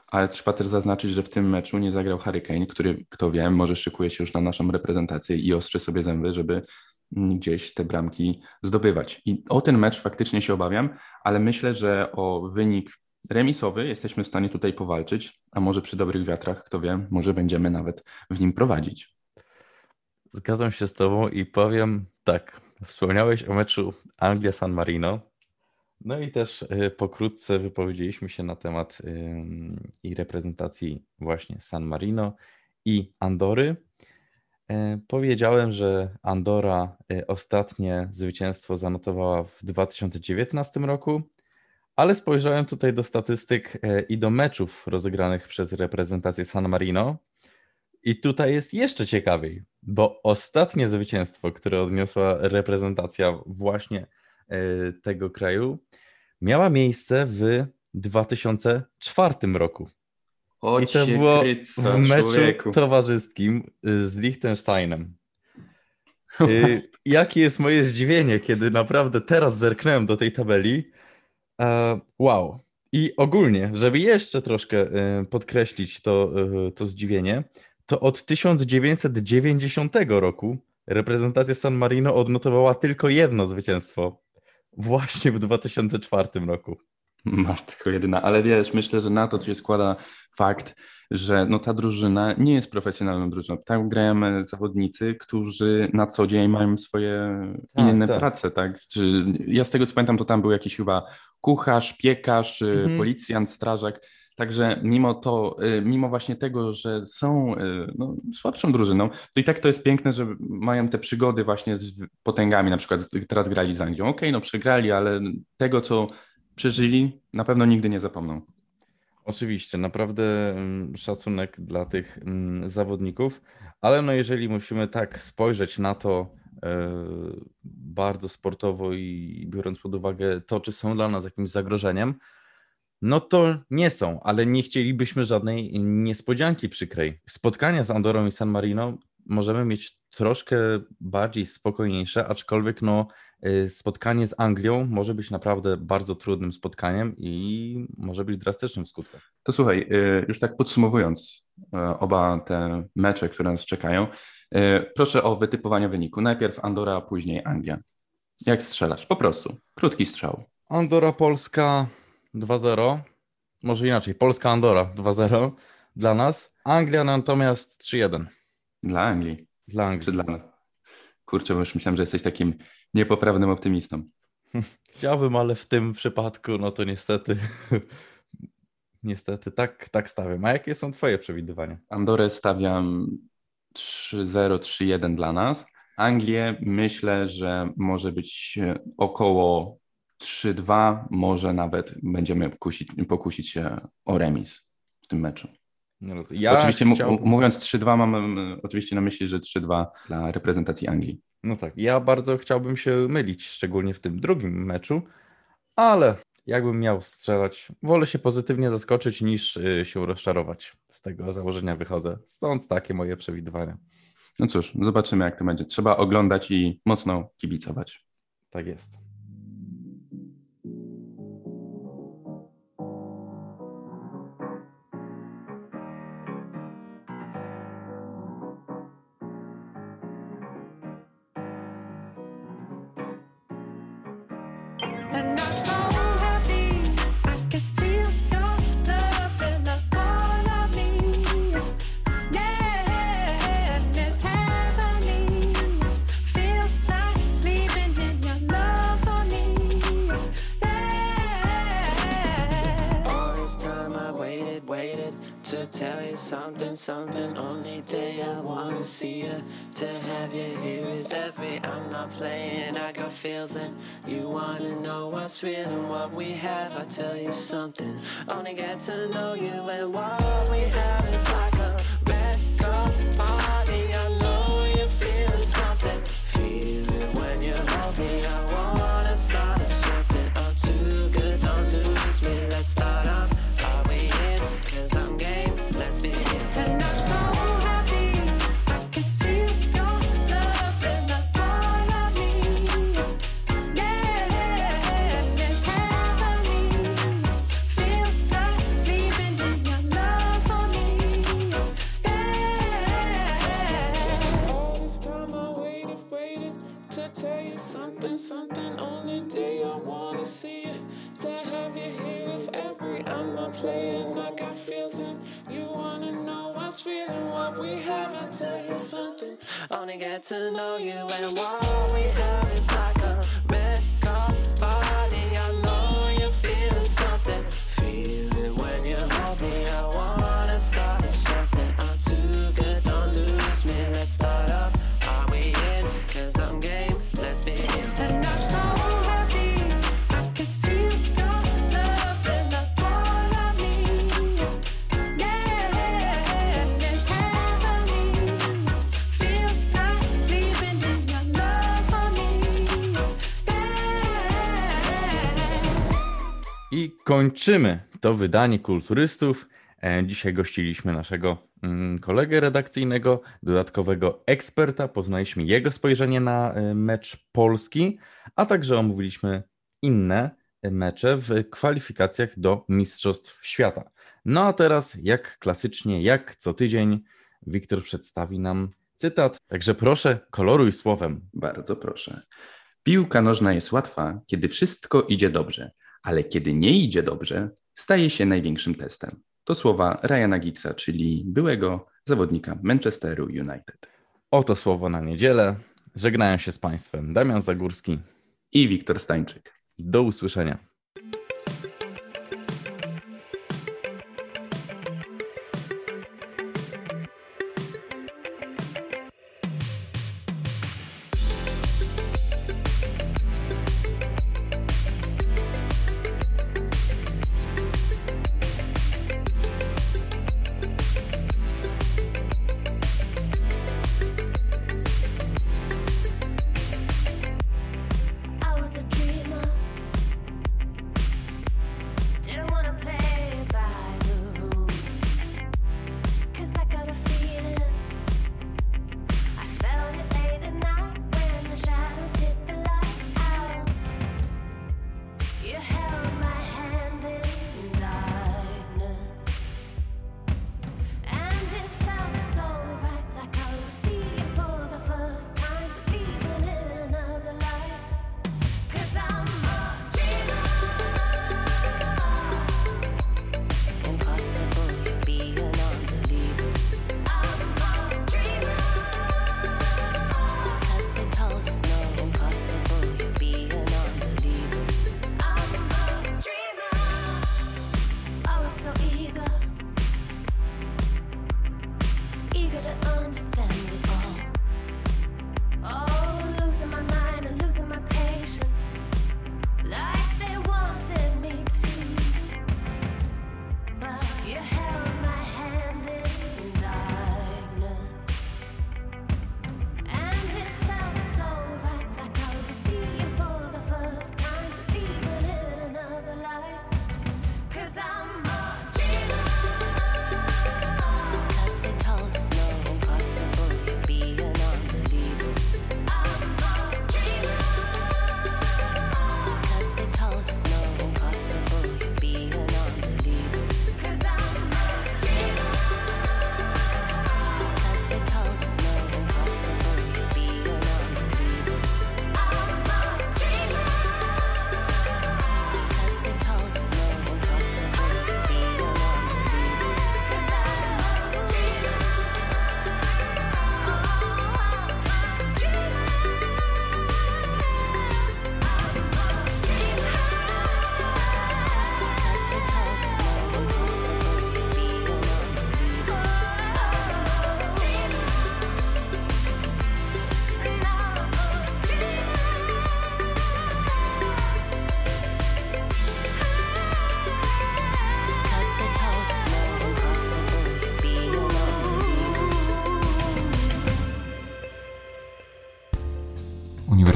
Ale trzeba też zaznaczyć, że w tym meczu nie zagrał Harry Kane, który, kto wie, może szykuje się już na naszą reprezentację i ostrzy sobie zęby, żeby gdzieś te bramki zdobywać. I o ten mecz faktycznie się obawiam, ale myślę, że o wynik remisowy jesteśmy w stanie tutaj powalczyć, a może przy dobrych wiatrach, kto wie, może będziemy nawet w nim prowadzić. Zgadzam się z Tobą i powiem tak. Wspomniałeś o meczu Anglia-San Marino. No i też y, pokrótce wypowiedzieliśmy się na temat i reprezentacji właśnie San Marino i Andory. E, Powiedziałem, że Andora y, ostatnie zwycięstwo zanotowała w 2019 roku, ale spojrzałem tutaj do statystyk e, i do meczów rozegranych przez reprezentację San Marino. I tutaj jest jeszcze ciekawiej, bo ostatnie zwycięstwo, które odniosła reprezentacja właśnie e, tego kraju, miała miejsce w 2004 roku. I to było w meczu towarzyskim y, z Liechtensteinem. (laughs) Jakie jest moje zdziwienie, kiedy naprawdę teraz zerknąłem do tej tabeli. E, Wow. I ogólnie, żeby jeszcze troszkę y, podkreślić to, y, to zdziwienie, to od 1990 roku reprezentacja San Marino odnotowała tylko jedno zwycięstwo. Właśnie w 2004 roku. (laughs) Matko jedyna, ale wiesz, myślę, że na to się składa fakt, że no ta drużyna nie jest profesjonalną drużyną. Tam grają e, zawodnicy, którzy na co dzień mają swoje Tak, inne tak. prace, tak? Czy, ja z tego co pamiętam, to tam był jakiś chyba kucharz, piekarz, e, Mhm. policjant, strażak. Także mimo to, e, mimo właśnie tego, że są no, słabszą drużyną, to i tak to jest piękne, że mają te przygody właśnie z potęgami, na przykład teraz grali z Anglią. Okej, no przegrali, ale tego, co przeżyli, na pewno nigdy nie zapomną. Oczywiście, naprawdę mm, szacunek dla tych mm, zawodników, ale no jeżeli musimy tak spojrzeć na to e, bardzo sportowo i biorąc pod uwagę to, czy są dla nas jakimś zagrożeniem, no to nie są, ale nie chcielibyśmy żadnej niespodzianki przykrej. Spotkania z Andorą i San Marino możemy mieć troszkę bardziej spokojniejsze, aczkolwiek no spotkanie z Anglią może być naprawdę bardzo trudnym spotkaniem i może być drastycznym w skutkach. To słuchaj, y, już tak podsumowując y, oba te mecze, które nas czekają, y, proszę o wytypowanie wyniku. Najpierw Andora, a później Anglia. Jak strzelasz? Po prostu. Krótki strzał. Andora Polska 2-0, może inaczej, Polska Andora 2-0 dla nas, Anglia natomiast 3-1 Dla Anglii, dla Anglii. czy dla nas? Kurczę, bo już myślałem, że jesteś takim niepoprawnym optymistą. Chciałbym, ale w tym przypadku, no to niestety, (laughs) niestety tak, tak stawiam. A jakie są twoje przewidywania? Andorę stawiam 3-0, 3-1 dla nas. Anglię myślę, że może być około 3-2, może nawet będziemy kusić, pokusić się o remis w tym meczu. Ja oczywiście chciałbym- mówiąc 3-2 mam oczywiście na myśli, że 3-2 dla reprezentacji Anglii. No tak, ja bardzo chciałbym się mylić, szczególnie w tym drugim meczu, ale jakbym miał strzelać, wolę się pozytywnie zaskoczyć niż y, się rozczarować. Z tego założenia wychodzę. Stąd takie moje przewidywania. No cóż, zobaczymy jak to będzie. Trzeba oglądać i mocno kibicować. Tak jest. Only get to know you and why. kończymy to wydanie kulturystów. E, dzisiaj gościliśmy naszego mm, kolegę redakcyjnego, dodatkowego eksperta. Poznaliśmy jego spojrzenie na e, mecz Polski, a także omówiliśmy inne e, mecze w kwalifikacjach do Mistrzostw Świata. No a teraz, jak klasycznie, jak co tydzień, Wiktor przedstawi nam cytat. Także proszę, koloruj słowem. Bardzo proszę. Piłka nożna jest łatwa, kiedy wszystko idzie dobrze ale kiedy nie idzie dobrze, staje się największym testem. To słowa Ryana Giggsa, czyli byłego zawodnika Manchesteru United. Oto słowo na niedzielę. Żegnają się z Państwem Damian Zagórski i Wiktor Stańczyk. Do usłyszenia.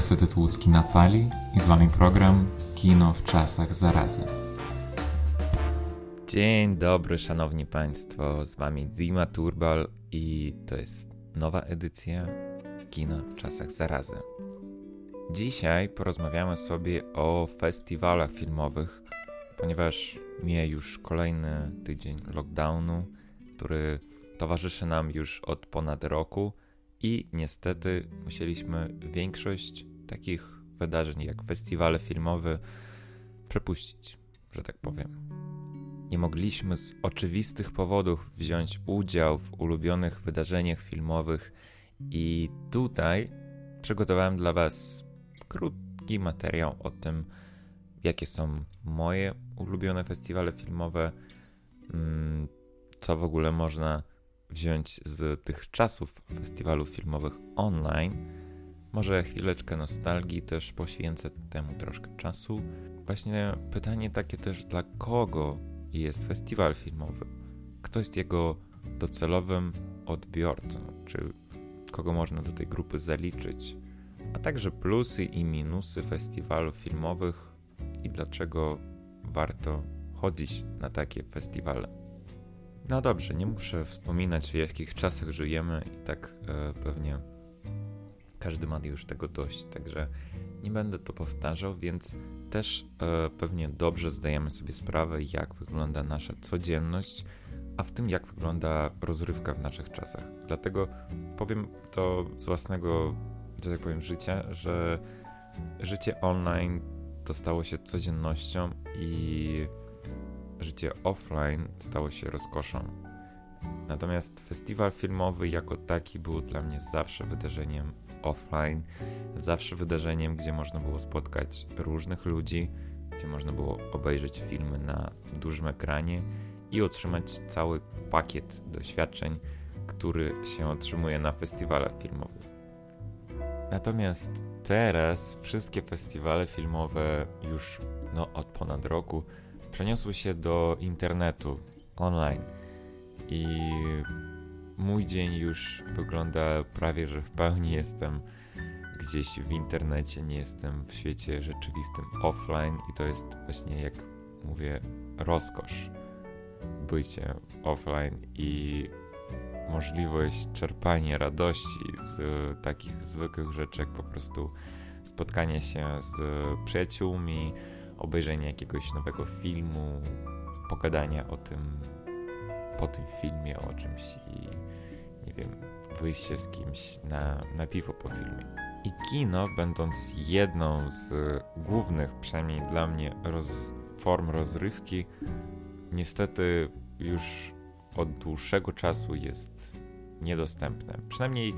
Uniwersytet Łódzki na fali i z Wami program Kino w czasach zarazy. Dzień dobry, szanowni państwo, z wami Dima Turbal i to jest nowa edycja Kina w czasach zarazy. Dzisiaj porozmawiamy sobie o festiwalach filmowych, ponieważ mija już kolejny tydzień lockdownu, który towarzyszy nam już od ponad roku i niestety musieliśmy większość takich wydarzeń jak festiwale filmowe przepuścić, że tak powiem. Nie mogliśmy z oczywistych powodów wziąć udział w ulubionych wydarzeniach filmowych i tutaj przygotowałem dla Was krótki materiał o tym, jakie są moje ulubione festiwale filmowe, mm, co w ogóle można wziąć z tych czasów festiwalów filmowych online. Może chwileczkę nostalgii też poświęcę temu troszkę czasu. Właśnie pytanie takie też, dla kogo jest festiwal filmowy? Kto jest jego docelowym odbiorcą? Czy kogo można do tej grupy zaliczyć? A także plusy i minusy festiwalów filmowych i dlaczego warto chodzić na takie festiwale. No dobrze, nie muszę wspominać w jakich czasach żyjemy i tak e, pewnie każdy ma już tego dość, także nie będę to powtarzał, więc też e, pewnie dobrze zdajemy sobie sprawę, jak wygląda nasza codzienność, a w tym jak wygląda rozrywka w naszych czasach. Dlatego powiem to z własnego, że tak powiem, życia, że życie online to stało się codziennością i życie offline stało się rozkoszą. Natomiast festiwal filmowy jako taki był dla mnie zawsze wydarzeniem offline, zawsze wydarzeniem, gdzie można było spotkać różnych ludzi, gdzie można było obejrzeć filmy na dużym ekranie i otrzymać cały pakiet doświadczeń, który się otrzymuje na festiwalach filmowych. Natomiast teraz wszystkie festiwale filmowe już no, od ponad roku przeniosły się do internetu, online. I mój dzień już wygląda prawie, że w pełni jestem gdzieś w internecie, nie jestem w świecie rzeczywistym offline i to jest właśnie, jak mówię, rozkosz bycie offline i możliwość czerpania radości z takich zwykłych rzeczy, jak po prostu spotkanie się z przyjaciółmi, obejrzenie jakiegoś nowego filmu, pogadania o tym po tym filmie, o czymś i nie wiem, wyjście z kimś na, na piwo po filmie. I kino, będąc jedną z głównych, przynajmniej dla mnie, roz, form rozrywki, niestety już od dłuższego czasu jest niedostępne. Przynajmniej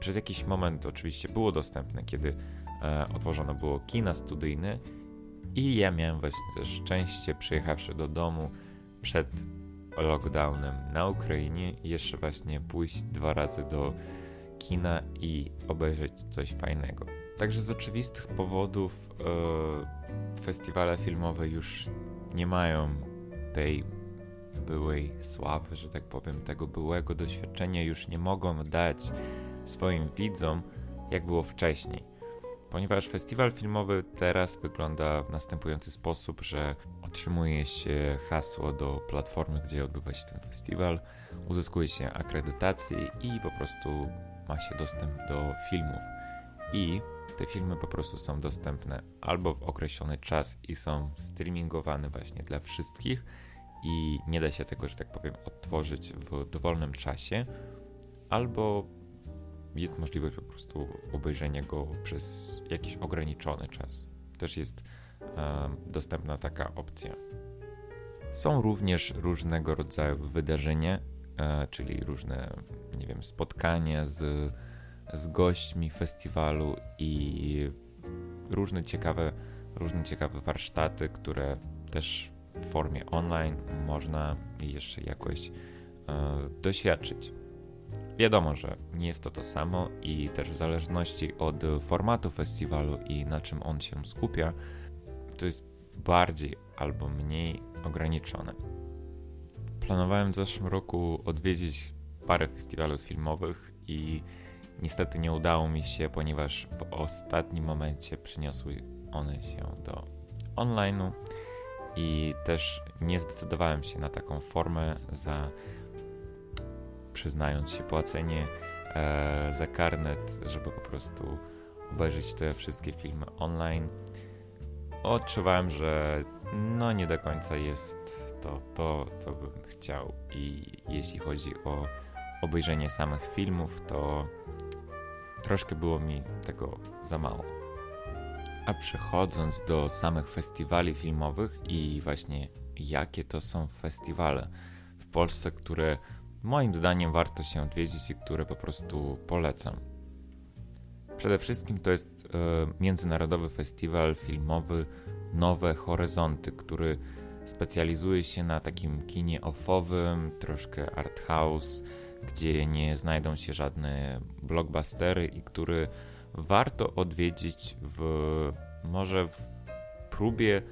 przez jakiś moment oczywiście było dostępne, kiedy e, otworzono było kina studyjne i ja miałem właśnie też szczęście, przyjechawszy do domu przed lockdownem na Ukrainie i jeszcze właśnie pójść dwa razy do kina i obejrzeć coś fajnego. Także z oczywistych powodów e, festiwale filmowe już nie mają tej byłej sławy, że tak powiem, tego byłego doświadczenia już nie mogą dać swoim widzom, jak było wcześniej. Ponieważ festiwal filmowy teraz wygląda w następujący sposób, że otrzymuje się hasło do platformy, gdzie odbywa się ten festiwal, uzyskuje się akredytację i po prostu ma się dostęp do filmów. I te filmy po prostu są dostępne albo w określony czas i są streamingowane właśnie dla wszystkich i nie da się tego, że tak powiem, odtworzyć w dowolnym czasie, albo jest możliwość po prostu obejrzenia go przez jakiś ograniczony czas. Też jest dostępna taka opcja. Są również różnego rodzaju wydarzenia, e, czyli różne, nie wiem, spotkania z, z gośćmi festiwalu i różne ciekawe, różne ciekawe warsztaty, które też w formie online można jeszcze jakoś e, doświadczyć. Wiadomo, że nie jest to to samo i też w zależności od formatu festiwalu i na czym on się skupia, to jest bardziej albo mniej ograniczone. Planowałem w zeszłym roku odwiedzić parę festiwalów filmowych i Niestety nie udało mi się, ponieważ w ostatnim momencie przyniosły one się do online'u i też nie zdecydowałem się na taką formę za przyznając się płacenie e, za karnet, żeby po prostu obejrzeć te wszystkie filmy online. Odczuwałem, że no nie do końca jest to to, co bym chciał i jeśli chodzi o obejrzenie samych filmów, to troszkę było mi tego za mało. A przechodząc do samych festiwali filmowych i właśnie jakie to są festiwale w Polsce, które moim zdaniem warto się odwiedzić i które po prostu polecam. Przede wszystkim to jest e, Międzynarodowy Festiwal Filmowy Nowe Horyzonty, który specjalizuje się na takim kinie offowym, troszkę art house, gdzie nie znajdą się żadne blockbustery i który warto odwiedzić w może w próbie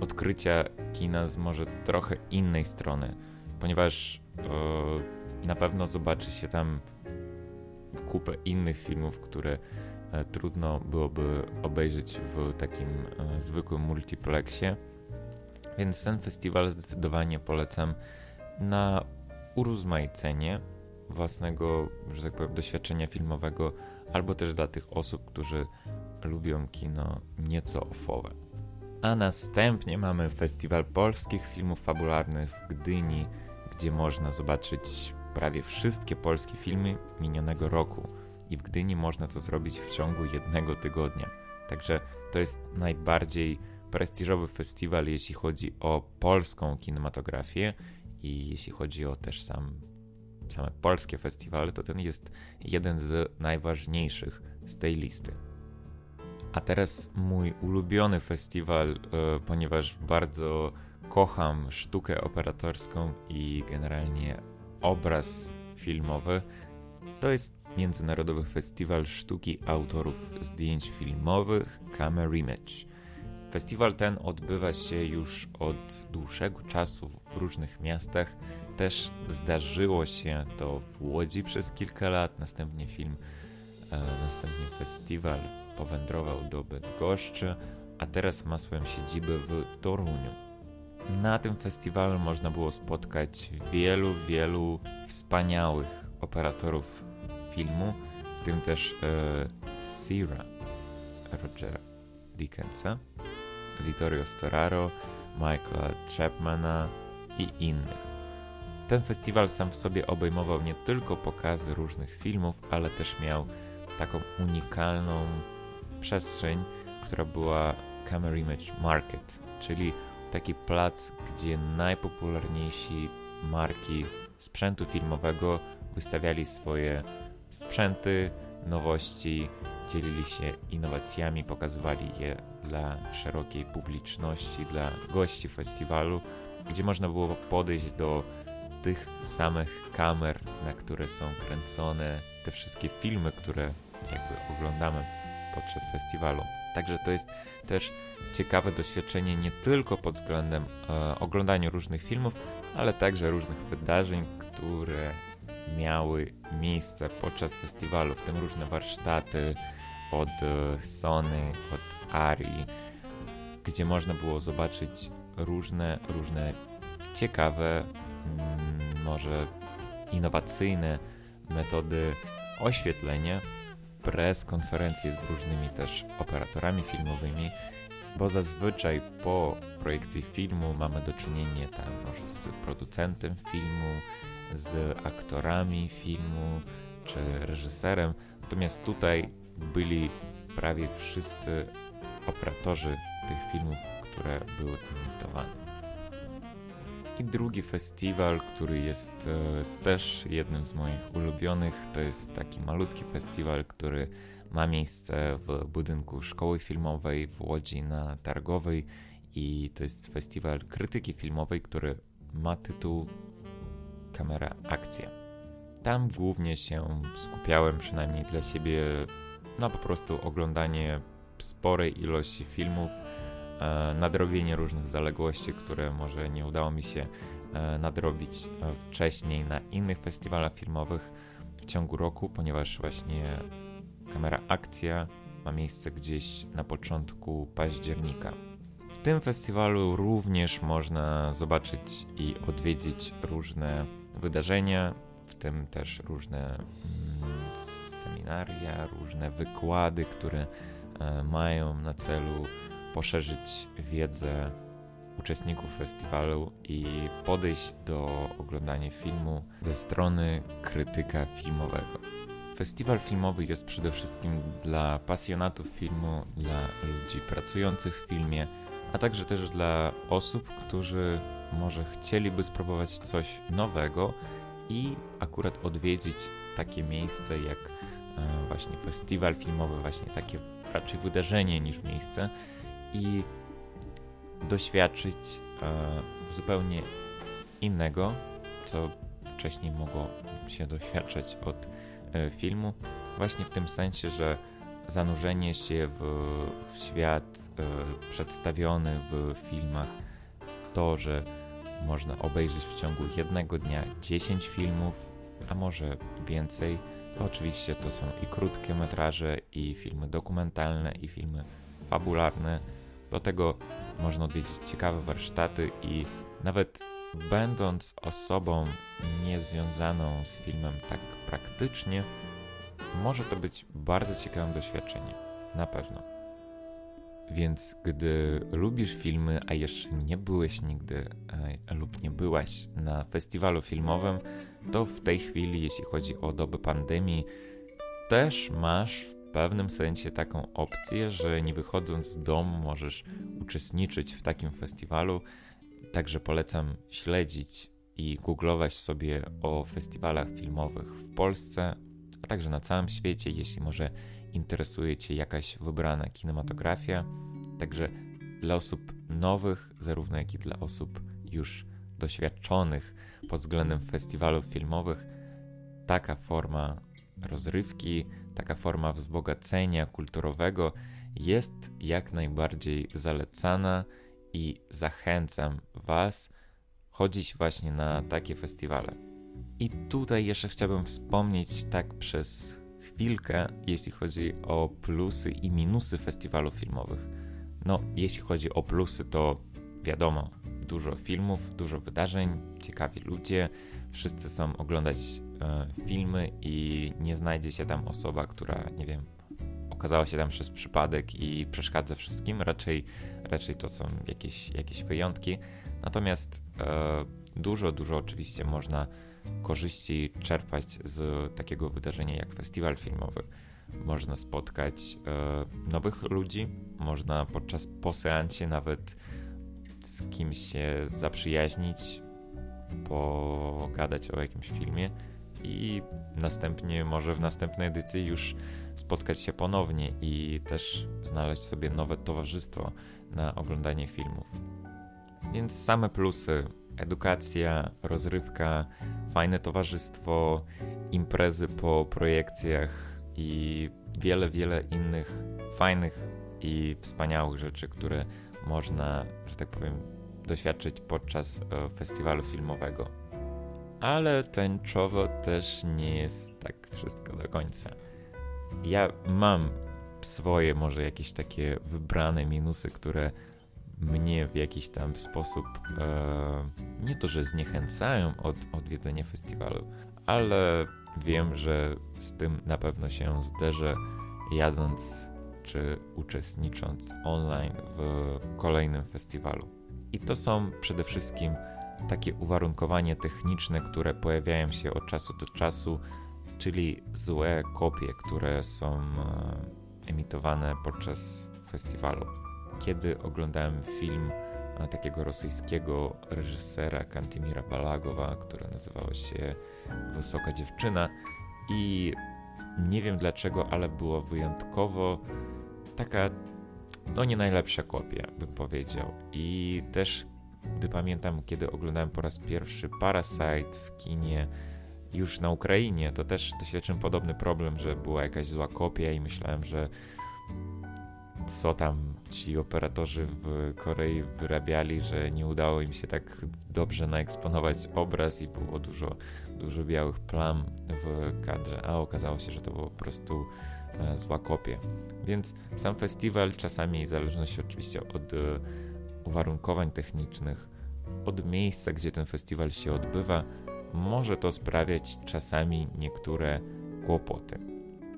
odkrycia kina z może trochę innej strony, ponieważ e, na pewno zobaczy się tam kupę innych filmów, które e, trudno byłoby obejrzeć w takim e, zwykłym multiplexie. Więc ten festiwal zdecydowanie polecam na urozmaicenie własnego, że tak powiem, doświadczenia filmowego, albo też dla tych osób, którzy lubią kino nieco offowe. A następnie mamy Festiwal Polskich Filmów Fabularnych w Gdyni, gdzie można zobaczyć prawie wszystkie polskie filmy minionego roku. I w Gdyni można to zrobić w ciągu jednego tygodnia. Także to jest najbardziej prestiżowy festiwal, jeśli chodzi o polską kinematografię i jeśli chodzi o też sam, same polskie festiwale, to ten jest jeden z najważniejszych z tej listy. A teraz mój ulubiony festiwal, e, ponieważ bardzo kocham sztukę operatorską i generalnie obraz filmowy, to jest Międzynarodowy Festiwal Sztuki Autorów Zdjęć Filmowych Camera Image. Festiwal ten odbywa się już od dłuższego czasu w różnych miastach. Też zdarzyło się to w Łodzi przez kilka lat, następnie film, e, następnie festiwal powędrował do Bydgoszczy, a teraz ma swoją siedzibę w Toruniu. Na tym festiwalu można było spotkać wielu, wielu wspaniałych operatorów filmu, w tym też e, Sira Rogera Dickensa, Vittorio Storaro, Michaela Chapmana i innych. Ten festiwal sam w sobie obejmował nie tylko pokazy różnych filmów, ale też miał taką unikalną przestrzeń, która była Camera Image Market, czyli taki plac, gdzie najpopularniejsi marki sprzętu filmowego wystawiali swoje sprzęty, nowości, dzielili się innowacjami, pokazywali je dla szerokiej publiczności, dla gości festiwalu, gdzie można było podejść do tych samych kamer, na które są kręcone te wszystkie filmy, które jakby oglądamy podczas festiwalu. Także to jest też ciekawe doświadczenie nie tylko pod względem e, oglądania różnych filmów, ale także różnych wydarzeń, które miały miejsce podczas festiwalu, w tym różne warsztaty od e, Sony, od Ari, gdzie można było zobaczyć różne, różne ciekawe, mm, może innowacyjne metody oświetlenia, press, konferencje z różnymi też operatorami filmowymi, bo zazwyczaj po projekcji filmu mamy do czynienia tam może z producentem filmu, z aktorami filmu czy reżyserem, natomiast tutaj byli prawie wszyscy operatorzy tych filmów, które były emitowane. I drugi festiwal, który jest e, też jednym z moich ulubionych, to jest taki malutki festiwal, który ma miejsce w budynku Szkoły Filmowej w Łodzi na Targowej i to jest festiwal krytyki filmowej, który ma tytuł Kamera Akcja. Tam głównie się skupiałem, przynajmniej dla siebie, na po prostu oglądanie sporej ilości filmów, nadrobienie różnych zaległości, które może nie udało mi się e, nadrobić e, wcześniej na innych festiwalach filmowych. W ciągu roku, ponieważ właśnie kamera akcja ma miejsce gdzieś na początku października. W tym festiwalu również można zobaczyć i odwiedzić różne wydarzenia, w tym też różne mm, seminaria, różne wykłady, które e, mają na celu poszerzyć wiedzę uczestników festiwalu i podejść do oglądania filmu ze strony krytyka filmowego. Festiwal filmowy jest przede wszystkim dla pasjonatów filmu, dla ludzi pracujących w filmie, a także też dla osób, którzy może chcieliby spróbować coś nowego i akurat odwiedzić takie miejsce jak e, właśnie festiwal filmowy, właśnie takie raczej wydarzenie niż miejsce i doświadczyć e, zupełnie innego, co wcześniej mogło się doświadczać od e, filmu, właśnie w tym sensie, że zanurzenie się w, w świat e, przedstawiony w filmach, to, że można obejrzeć w ciągu jednego dnia 10 filmów, a może więcej. Oczywiście to są i krótkie metraże, i filmy dokumentalne, i filmy fabularne. Do tego można odwiedzić ciekawe warsztaty i nawet będąc osobą niezwiązaną z filmem tak praktycznie, może to być bardzo ciekawym doświadczeniem. Na pewno. Więc gdy lubisz filmy, a jeszcze nie byłeś nigdy e, lub nie byłaś na festiwalu filmowym, to w tej chwili, jeśli chodzi o dobę pandemii, też masz w pewnym sensie taką opcję, że nie wychodząc z domu możesz uczestniczyć w takim festiwalu. Także polecam śledzić i googlować sobie o festiwalach filmowych w Polsce, a także na całym świecie, jeśli może interesuje Cię jakaś wybrana kinematografia. Także dla osób nowych, zarówno jak i dla osób już doświadczonych pod względem festiwalów filmowych, taka forma rozrywki, taka forma wzbogacenia kulturowego jest jak najbardziej zalecana i zachęcam Was chodzić właśnie na takie festiwale. I tutaj jeszcze chciałbym wspomnieć tak przez chwilkę, jeśli chodzi o plusy i minusy festiwalów filmowych. No, jeśli chodzi o plusy, to wiadomo, dużo filmów, dużo wydarzeń, ciekawi ludzie, wszyscy chcą oglądać filmy i nie znajdzie się tam osoba, która, nie wiem, okazała się tam przez przypadek i przeszkadza wszystkim. Raczej, raczej to są jakieś, jakieś wyjątki. Natomiast e, dużo, dużo oczywiście można korzyści czerpać z takiego wydarzenia jak festiwal filmowy. Można spotkać e, nowych ludzi, można podczas po seansie nawet z kimś się zaprzyjaźnić, pogadać o jakimś filmie i następnie może w następnej edycji już spotkać się ponownie i też znaleźć sobie nowe towarzystwo na oglądanie filmów. Więc same plusy: edukacja, rozrywka, fajne towarzystwo, imprezy po projekcjach i wiele, wiele innych fajnych i wspaniałych rzeczy, które można, że tak powiem, doświadczyć podczas e, festiwalu filmowego. Ale tęczowo też nie jest tak wszystko do końca. Ja mam swoje, może jakieś takie wybrane minusy, które mnie w jakiś tam sposób e, nie to, że zniechęcają od odwiedzenia festiwalu, ale wiem, że z tym na pewno się zderzę jadąc czy uczestnicząc online w kolejnym festiwalu. I to są przede wszystkim takie uwarunkowania techniczne, które pojawiają się od czasu do czasu, czyli złe kopie, które są e, emitowane podczas festiwalu. Kiedy oglądałem film e, takiego rosyjskiego reżysera Kantimira Balagowa, który nazywał się Wysoka Dziewczyna i nie wiem dlaczego, ale było wyjątkowo taka no nie najlepsza kopia, bym powiedział. I też gdy pamiętam, kiedy oglądałem po raz pierwszy Parasite w kinie już na Ukrainie, to też doświadczyłem podobny problem, że była jakaś zła kopia i myślałem, że co tam ci operatorzy w Korei wyrabiali, że nie udało im się tak dobrze naeksponować obraz i było dużo, dużo białych plam w kadrze, a okazało się, że to było po prostu e, zła kopia. Więc sam festiwal czasami, w zależności oczywiście od e, uwarunkowań technicznych, od miejsca, gdzie ten festiwal się odbywa, może to sprawiać czasami niektóre kłopoty.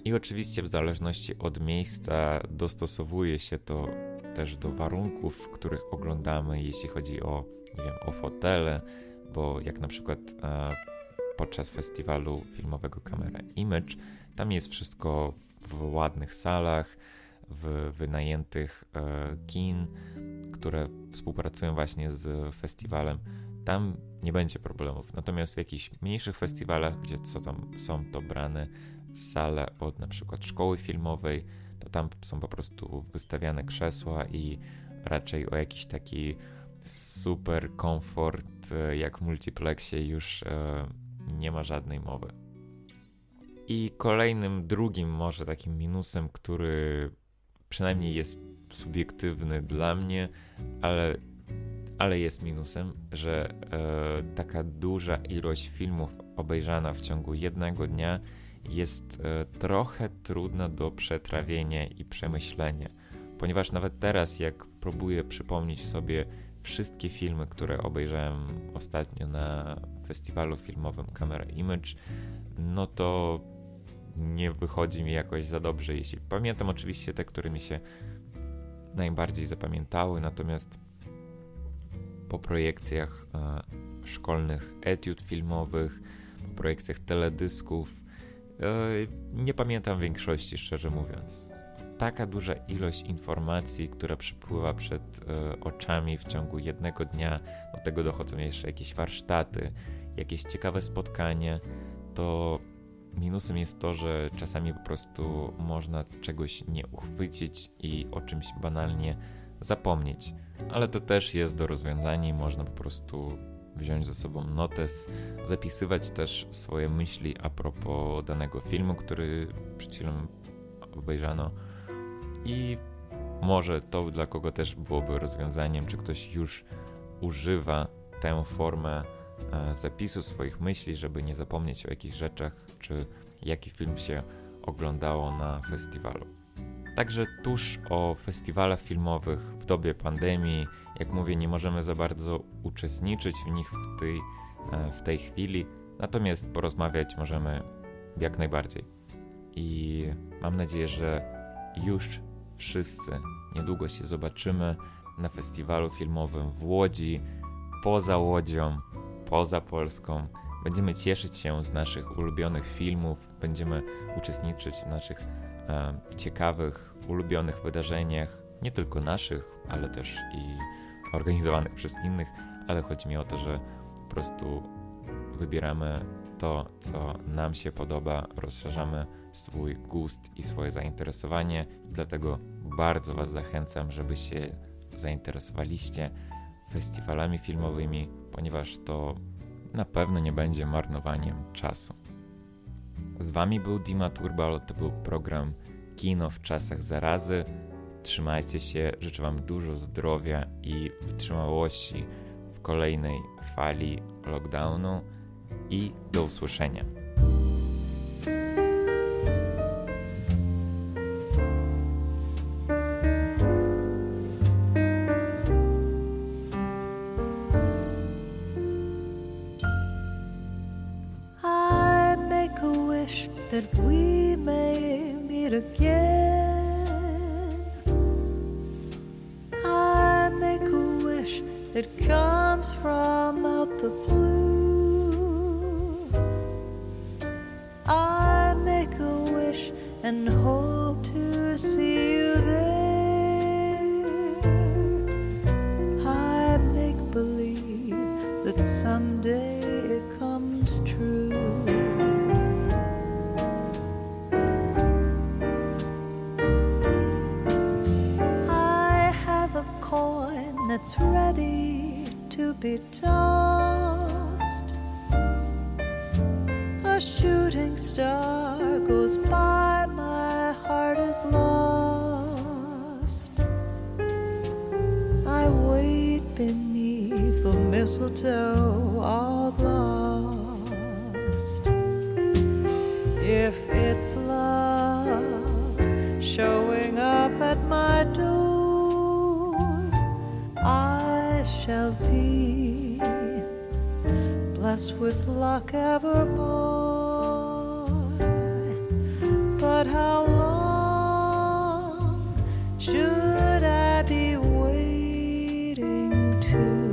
I oczywiście w zależności od miejsca dostosowuje się to też do warunków, w których oglądamy, jeśli chodzi o, nie wiem, o fotele, bo jak na przykład e, podczas festiwalu filmowego Camera Image, tam jest wszystko w ładnych salach, w wynajętych e, kin, które współpracują właśnie z festiwalem. Tam nie będzie problemów. Natomiast w jakichś mniejszych festiwalach, gdzie co tam są to brane sale od na przykład szkoły filmowej, to tam są po prostu wystawiane krzesła i raczej o jakiś taki super komfort e, jak w multiplexie już e, nie ma żadnej mowy. I kolejnym, drugim może takim minusem, który przynajmniej jest subiektywny dla mnie, ale, ale jest minusem, że e, taka duża ilość filmów obejrzana w ciągu jednego dnia jest e, trochę trudna do przetrawienia i przemyślenia, ponieważ nawet teraz, jak próbuję przypomnieć sobie wszystkie filmy, które obejrzałem ostatnio na festiwalu filmowym Camera Image, no to nie wychodzi mi jakoś za dobrze. Jeśli pamiętam oczywiście te, które mi się najbardziej zapamiętały, natomiast po projekcjach e, szkolnych etiud filmowych, po projekcjach teledysków, e, nie pamiętam większości, szczerze mówiąc. Taka duża ilość informacji, która przypływa przed e, oczami w ciągu jednego dnia, do tego dochodzą jeszcze jakieś warsztaty, jakieś ciekawe spotkanie, to minusem jest to, że czasami po prostu można czegoś nie uchwycić i o czymś banalnie zapomnieć. Ale to też jest do rozwiązania i można po prostu wziąć ze sobą notes, zapisywać też swoje myśli a propos danego filmu, który przed chwilą obejrzano i może to dla kogo też byłoby rozwiązaniem, czy ktoś już używa tę formę zapisu swoich myśli, żeby nie zapomnieć o jakichś rzeczach, czy jaki film się oglądało na festiwalu. Także tuż o festiwalach filmowych w dobie pandemii, jak mówię, nie możemy za bardzo uczestniczyć w nich w tej, e, w tej chwili, natomiast porozmawiać możemy jak najbardziej. I mam nadzieję, że już wszyscy niedługo się zobaczymy na festiwalu filmowym w Łodzi, poza Łodzią, poza Polską. Będziemy cieszyć się z naszych ulubionych filmów, będziemy uczestniczyć w naszych e, ciekawych, ulubionych wydarzeniach, nie tylko naszych, ale też i organizowanych przez innych, ale chodzi mi o to, że po prostu wybieramy to, co nam się podoba, rozszerzamy swój gust i swoje zainteresowanie dlatego bardzo Was zachęcam, żeby się zainteresowaliście festiwalami filmowymi, ponieważ to na pewno nie będzie marnowaniem czasu. Z Wami był Dima Turbal, to był program Kino w czasach zarazy. Trzymajcie się, życzę Wam dużo zdrowia i wytrzymałości w kolejnej fali lockdownu i do usłyszenia. too.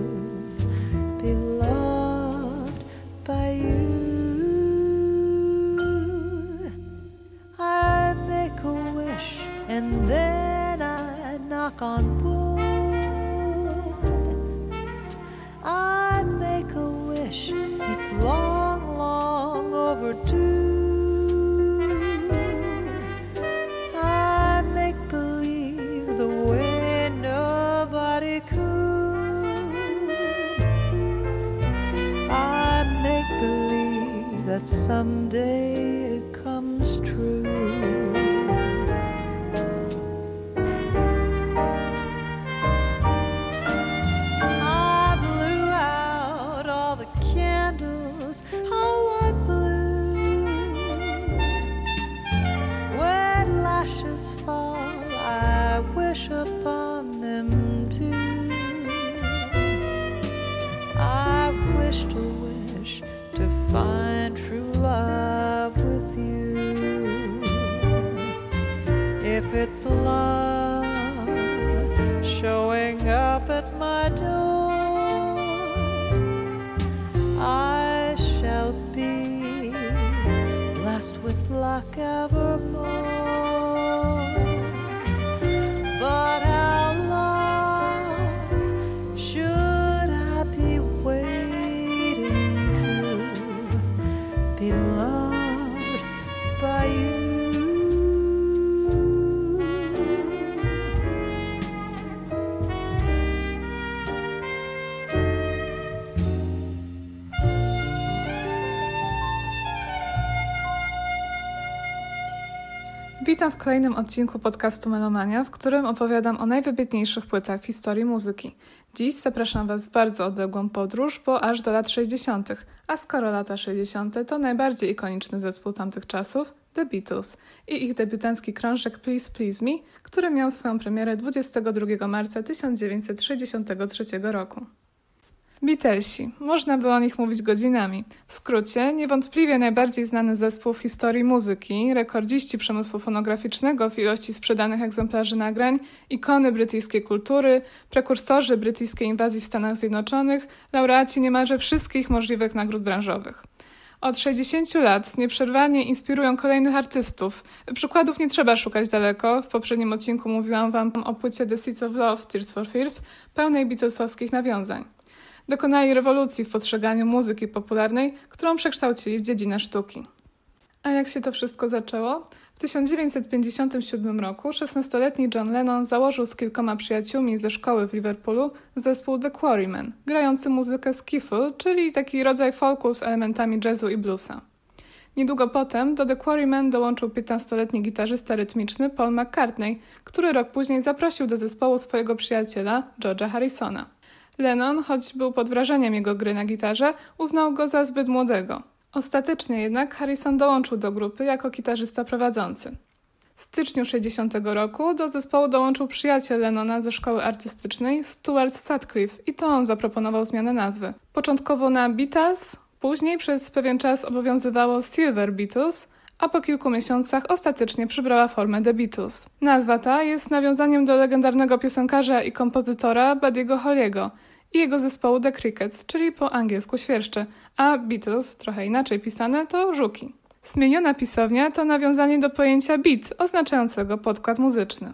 Witam w kolejnym odcinku podcastu Melomania, w którym opowiadam o najwybitniejszych płytach w historii muzyki. Dziś zapraszam Was w bardzo odległą podróż, bo aż do lat 60., a skoro lata 60. to najbardziej ikoniczny zespół tamtych czasów, The Beatles i ich debiutancki krążek Please Please Me, który miał swoją premierę 22 marca 1963 roku. Beatlesi. Można by o nich mówić godzinami. W skrócie, niewątpliwie najbardziej znany zespół w historii muzyki, rekordziści przemysłu fonograficznego w ilości sprzedanych egzemplarzy nagrań, ikony brytyjskiej kultury, prekursorzy brytyjskiej inwazji w Stanach Zjednoczonych, laureaci niemalże wszystkich możliwych nagród branżowych. Od 60 lat nieprzerwanie inspirują kolejnych artystów. Przykładów nie trzeba szukać daleko. W poprzednim odcinku mówiłam Wam o płycie The Seeds of Love, Tears for Fears, pełnej Beatlesowskich nawiązań dokonali rewolucji w postrzeganiu muzyki popularnej, którą przekształcili w dziedzinę sztuki. A jak się to wszystko zaczęło? W 1957 roku 16-letni John Lennon założył z kilkoma przyjaciółmi ze szkoły w Liverpoolu zespół The Quarrymen, grający muzykę skiffle, czyli taki rodzaj folku z elementami jazzu i bluesa. Niedługo potem do The Quarrymen dołączył 15-letni gitarzysta rytmiczny Paul McCartney, który rok później zaprosił do zespołu swojego przyjaciela George'a Harrisona. Lennon, choć był pod wrażeniem jego gry na gitarze, uznał go za zbyt młodego. Ostatecznie jednak Harrison dołączył do grupy jako gitarzysta prowadzący. W styczniu 60 roku do zespołu dołączył przyjaciel Lennona ze szkoły artystycznej Stuart Sutcliffe i to on zaproponował zmianę nazwy. Początkowo na Beatles, później przez pewien czas obowiązywało Silver Beatles, a po kilku miesiącach ostatecznie przybrała formę The Beatles. Nazwa ta jest nawiązaniem do legendarnego piosenkarza i kompozytora Buddy'ego Holly'ego i jego zespołu The Crickets, czyli po angielsku świerszcze, a Beatles, trochę inaczej pisane, to żuki. Zmieniona pisownia to nawiązanie do pojęcia beat, oznaczającego podkład muzyczny.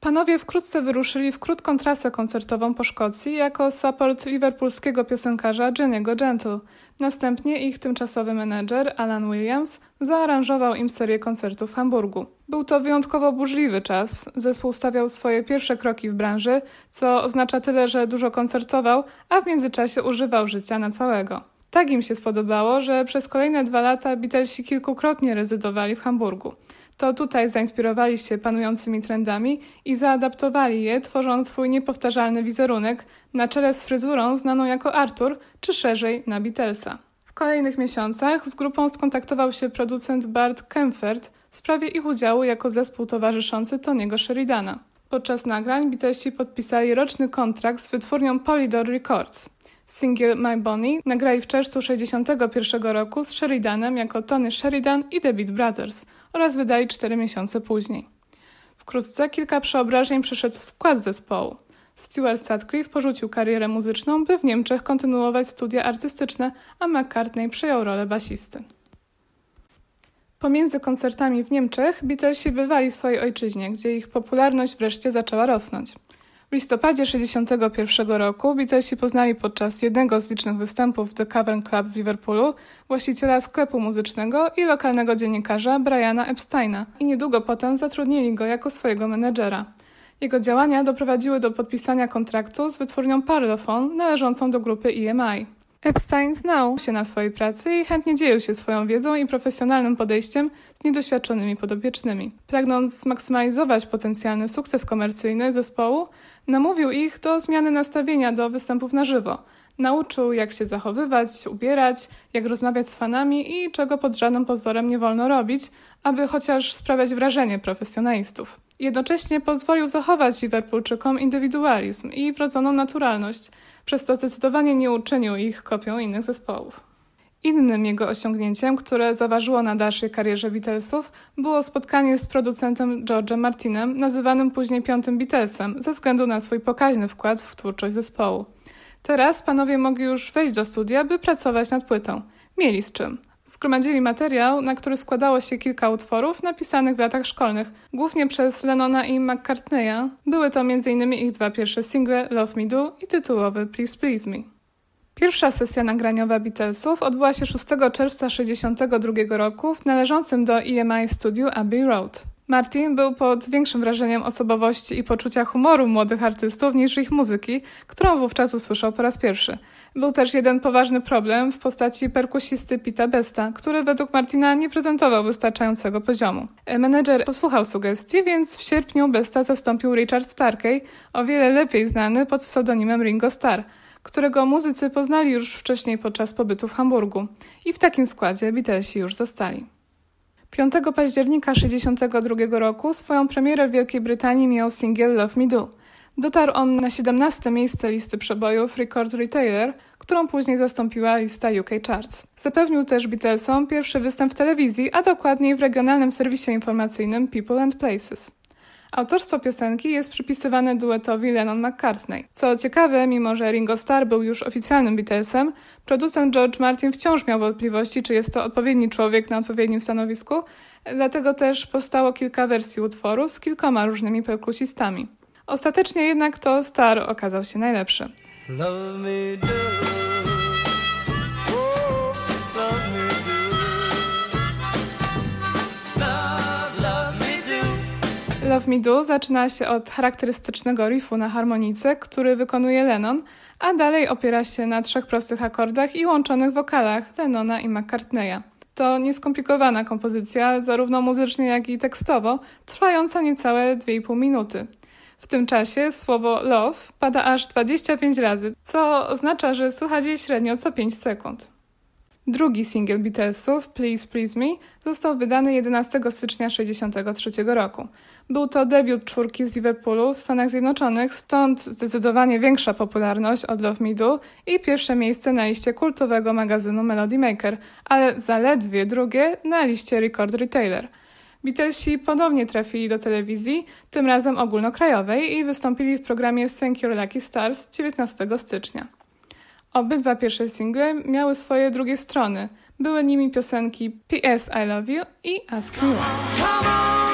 Panowie wkrótce wyruszyli w krótką trasę koncertową po Szkocji jako support liverpoolskiego piosenkarza Jenny'ego Gentle. Następnie ich tymczasowy menedżer Alan Williams zaaranżował im serię koncertów w Hamburgu. Był to wyjątkowo burzliwy czas. Zespół stawiał swoje pierwsze kroki w branży, co oznacza tyle, że dużo koncertował, a w międzyczasie używał życia na całego. Tak im się spodobało, że przez kolejne dwa lata Beatlesi kilkukrotnie rezydowali w Hamburgu. To tutaj zainspirowali się panującymi trendami i zaadaptowali je, tworząc swój niepowtarzalny wizerunek na czele z fryzurą znaną jako Arthur, czy szerzej na Beatlesa. W kolejnych miesiącach z grupą skontaktował się producent Bart Kempfert w sprawie ich udziału jako zespół towarzyszący Tony'ego Sheridana. Podczas nagrań Beatlesi podpisali roczny kontrakt z wytwórnią Polydor Records. Single My Bonnie nagrali w czerwcu 1961 roku z Sheridanem jako Tony Sheridan i The Beat Brothers oraz wydali cztery miesiące później. Wkrótce kilka przeobrażeń przeszedł w skład zespołu. Stuart Sutcliffe porzucił karierę muzyczną, by w Niemczech kontynuować studia artystyczne, a McCartney przejął rolę basisty. Pomiędzy koncertami w Niemczech Beatlesi bywali w swojej ojczyźnie, gdzie ich popularność wreszcie zaczęła rosnąć. W listopadzie 1961 roku Beatlesi poznali podczas jednego z licznych występów w The Cavern Club w Liverpoolu właściciela sklepu muzycznego i lokalnego dziennikarza Briana Epsteina i niedługo potem zatrudnili go jako swojego menedżera. Jego działania doprowadziły do podpisania kontraktu z wytwórnią Parlophone należącą do grupy EMI. Epstein znał się na swojej pracy i chętnie dzielił się swoją wiedzą i profesjonalnym podejściem z niedoświadczonymi podopiecznymi. Pragnąc zmaksymalizować potencjalny sukces komercyjny zespołu, namówił ich do zmiany nastawienia do występów na żywo. Nauczył, jak się zachowywać, ubierać, jak rozmawiać z fanami i czego pod żadnym pozorem nie wolno robić, aby chociaż sprawiać wrażenie profesjonalistów. Jednocześnie pozwolił zachować Liverpoolczykom indywidualizm i wrodzoną naturalność, przez co zdecydowanie nie uczynił ich kopią innych zespołów. Innym jego osiągnięciem, które zaważyło na dalszej karierze Beatlesów, było spotkanie z producentem George'em Martinem, nazywanym później Piątym Beatlesem, ze względu na swój pokaźny wkład w twórczość zespołu. Teraz panowie mogli już wejść do studia, by pracować nad płytą. Mieli z czym. Zgromadzili materiał, na który składało się kilka utworów napisanych w latach szkolnych, głównie przez Lennona i McCartneya. Były to m.in. ich dwa pierwsze single Love Me Do i tytułowy Please Please Me. Pierwsza sesja nagraniowa Beatlesów odbyła się 6 czerwca 1962 roku w należącym do EMI studiu Abbey Road. Martin był pod większym wrażeniem osobowości i poczucia humoru młodych artystów niż ich muzyki, którą wówczas usłyszał po raz pierwszy. Był też jeden poważny problem w postaci perkusisty Pita Besta, który według Martina nie prezentował wystarczającego poziomu. Menedżer posłuchał sugestii, więc w sierpniu Besta zastąpił Richard Starkey, o wiele lepiej znany pod pseudonimem Ringo Starr, którego muzycy poznali już wcześniej podczas pobytu w Hamburgu. I w takim składzie Beatlesi już zostali. 5 października 1962 roku swoją premierę w Wielkiej Brytanii miał singiel Love Me Do. Dotarł on na 17 miejsce listy przebojów Record Retailer, którą później zastąpiła lista UK Charts. Zapewnił też Beatlesom pierwszy występ w telewizji, a dokładniej w regionalnym serwisie informacyjnym People and Places. Autorstwo piosenki jest przypisywane duetowi Lennon-McCartney. Co ciekawe, mimo że Ringo Starr był już oficjalnym Beatlesem, producent George Martin wciąż miał wątpliwości, czy jest to odpowiedni człowiek na odpowiednim stanowisku, dlatego też powstało kilka wersji utworu z kilkoma różnymi perkusistami. Ostatecznie jednak to Starr okazał się najlepszy. Love me do. Love Me Do zaczyna się od charakterystycznego riffu na harmonice, który wykonuje Lennon, a dalej opiera się na trzech prostych akordach i łączonych wokalach Lennona i McCartneya. To nieskomplikowana kompozycja, zarówno muzycznie, jak i tekstowo, trwająca niecałe 2,5 minuty. W tym czasie słowo love pada aż 25 razy, co oznacza, że słuchać jej średnio co 5 sekund. Drugi singiel Beatlesów, Please Please Me, został wydany 11 stycznia 1963 roku. Był to debiut czwórki z Liverpoolu w Stanach Zjednoczonych, stąd zdecydowanie większa popularność od Love Me Do i pierwsze miejsce na liście kultowego magazynu Melody Maker, ale zaledwie drugie na liście Record Retailer. Beatlesi ponownie trafili do telewizji, tym razem ogólnokrajowej i wystąpili w programie Thank Your Lucky Stars 19 stycznia. Obydwa pierwsze single miały swoje drugie strony. Były nimi piosenki PS I Love You i Ask Me Why.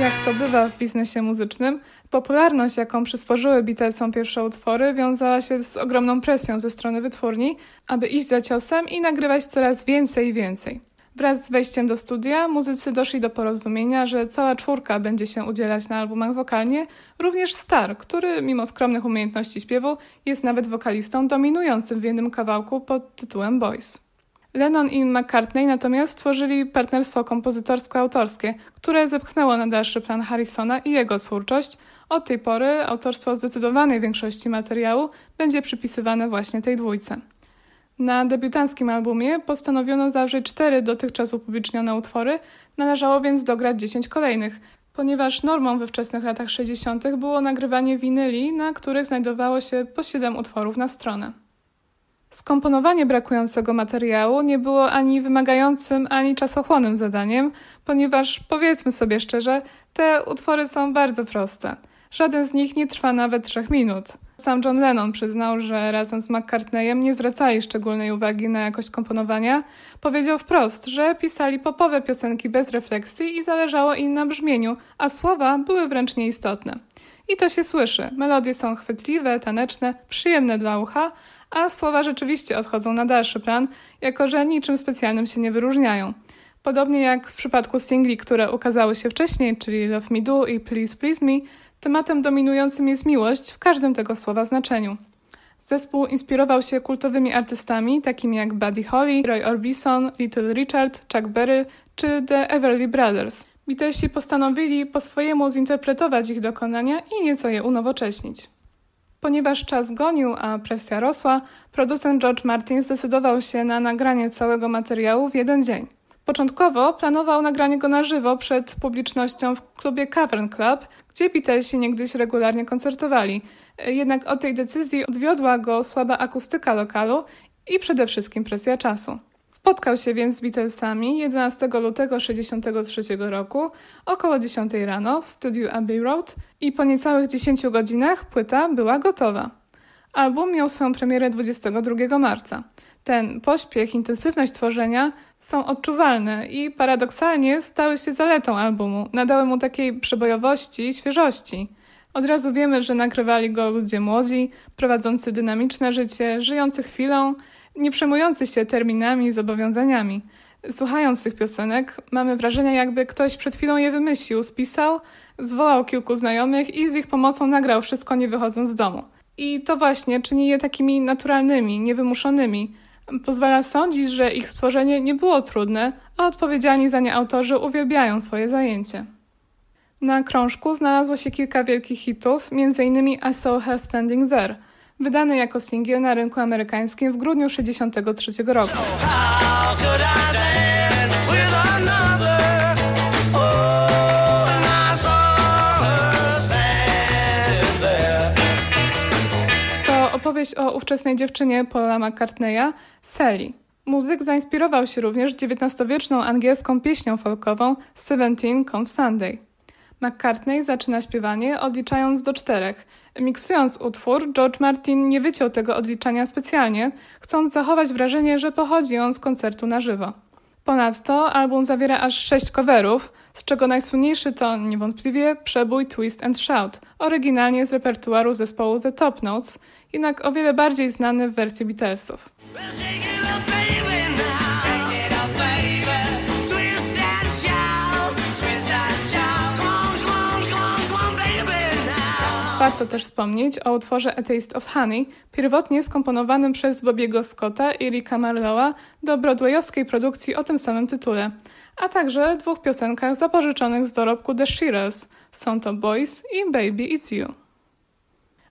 Jak to bywa w biznesie muzycznym, popularność, jaką przysporzyły Beatlesom pierwsze utwory, wiązała się z ogromną presją ze strony wytwórni, aby iść za ciosem i nagrywać coraz więcej i więcej. Wraz z wejściem do studia muzycy doszli do porozumienia, że cała czwórka będzie się udzielać na albumach wokalnie, również Star, który mimo skromnych umiejętności śpiewu jest nawet wokalistą dominującym w jednym kawałku pod tytułem Boys. Lennon i McCartney natomiast stworzyli partnerstwo kompozytorsko-autorskie, które zepchnęło na dalszy plan Harrisona i jego twórczość. Od tej pory autorstwo zdecydowanej większości materiału będzie przypisywane właśnie tej dwójce. Na debiutanckim albumie postanowiono zawrzeć cztery dotychczas upublicznione utwory, należało więc dograć 10 kolejnych, ponieważ normą we wczesnych latach 60. było nagrywanie winyli, na których znajdowało się po 7 utworów na stronę. Skomponowanie brakującego materiału nie było ani wymagającym, ani czasochłonnym zadaniem, ponieważ powiedzmy sobie szczerze, te utwory są bardzo proste. Żaden z nich nie trwa nawet trzech minut. Sam John Lennon przyznał, że razem z McCartneyem nie zwracali szczególnej uwagi na jakość komponowania. Powiedział wprost, że pisali popowe piosenki bez refleksji i zależało im na brzmieniu, a słowa były wręcz nieistotne. I to się słyszy. Melodie są chwytliwe, taneczne, przyjemne dla ucha, a słowa rzeczywiście odchodzą na dalszy plan, jako że niczym specjalnym się nie wyróżniają. Podobnie jak w przypadku singli, które ukazały się wcześniej, czyli Love Me Do i Please Please Me, tematem dominującym jest miłość w każdym tego słowa znaczeniu. Zespół inspirował się kultowymi artystami takimi jak Buddy Holly, Roy Orbison, Little Richard, Chuck Berry czy The Everly Brothers. Beatlesi postanowili po swojemu zinterpretować ich dokonania i nieco je unowocześnić. Ponieważ czas gonił, a presja rosła, producent George Martin zdecydował się na nagranie całego materiału w jeden dzień. Początkowo planował nagranie go na żywo przed publicznością w klubie Cavern Club, gdzie Beatlesi niegdyś regularnie koncertowali. Jednak od tej decyzji odwiodła go słaba akustyka lokalu i przede wszystkim presja czasu. Spotkał się więc z Beatlesami 11 lutego 1963 roku około 10 rano w studiu Abbey Road i po niecałych 10 godzinach płyta była gotowa. Album miał swoją premierę 22 marca. Ten pośpiech, intensywność tworzenia są odczuwalne i paradoksalnie stały się zaletą albumu. Nadały mu takiej przebojowości i świeżości. Od razu wiemy, że nagrywali go ludzie młodzi, prowadzący dynamiczne życie, żyjący chwilą, nie przejmujący się terminami i zobowiązaniami. Słuchając tych piosenek, mamy wrażenie, jakby ktoś przed chwilą je wymyślił, spisał, zwołał kilku znajomych i z ich pomocą nagrał wszystko, nie wychodząc z domu. I to właśnie czyni je takimi naturalnymi, niewymuszonymi. Pozwala sądzić, że ich stworzenie nie było trudne, a odpowiedzialni za nie autorzy uwielbiają swoje zajęcie. Na krążku znalazło się kilka wielkich hitów, m.in. I Saw Her Standing There, wydany jako singiel na rynku amerykańskim w grudniu 1963 roku. To opowieść o ówczesnej dziewczynie Paula McCartneya, Sally. Muzyk zainspirował się również XIX-wieczną angielską pieśnią folkową Seventeen Come Sunday. McCartney zaczyna śpiewanie odliczając do czterech. Miksując utwór, George Martin nie wyciął tego odliczania specjalnie, chcąc zachować wrażenie, że pochodzi on z koncertu na żywo. Ponadto album zawiera aż sześć coverów, z czego najsłynniejszy to niewątpliwie przebój Twist and Shout, oryginalnie z repertuaru zespołu The Top Notes, jednak o wiele bardziej znany w wersji Beatlesów. Shake Warto też wspomnieć o utworze A Taste of Honey, pierwotnie skomponowanym przez Bobiego Scotta i Ricka Marlowa do broadwayowskiej produkcji o tym samym tytule, a także dwóch piosenkach zapożyczonych z dorobku The Shearers, są to Boys i Baby It's You.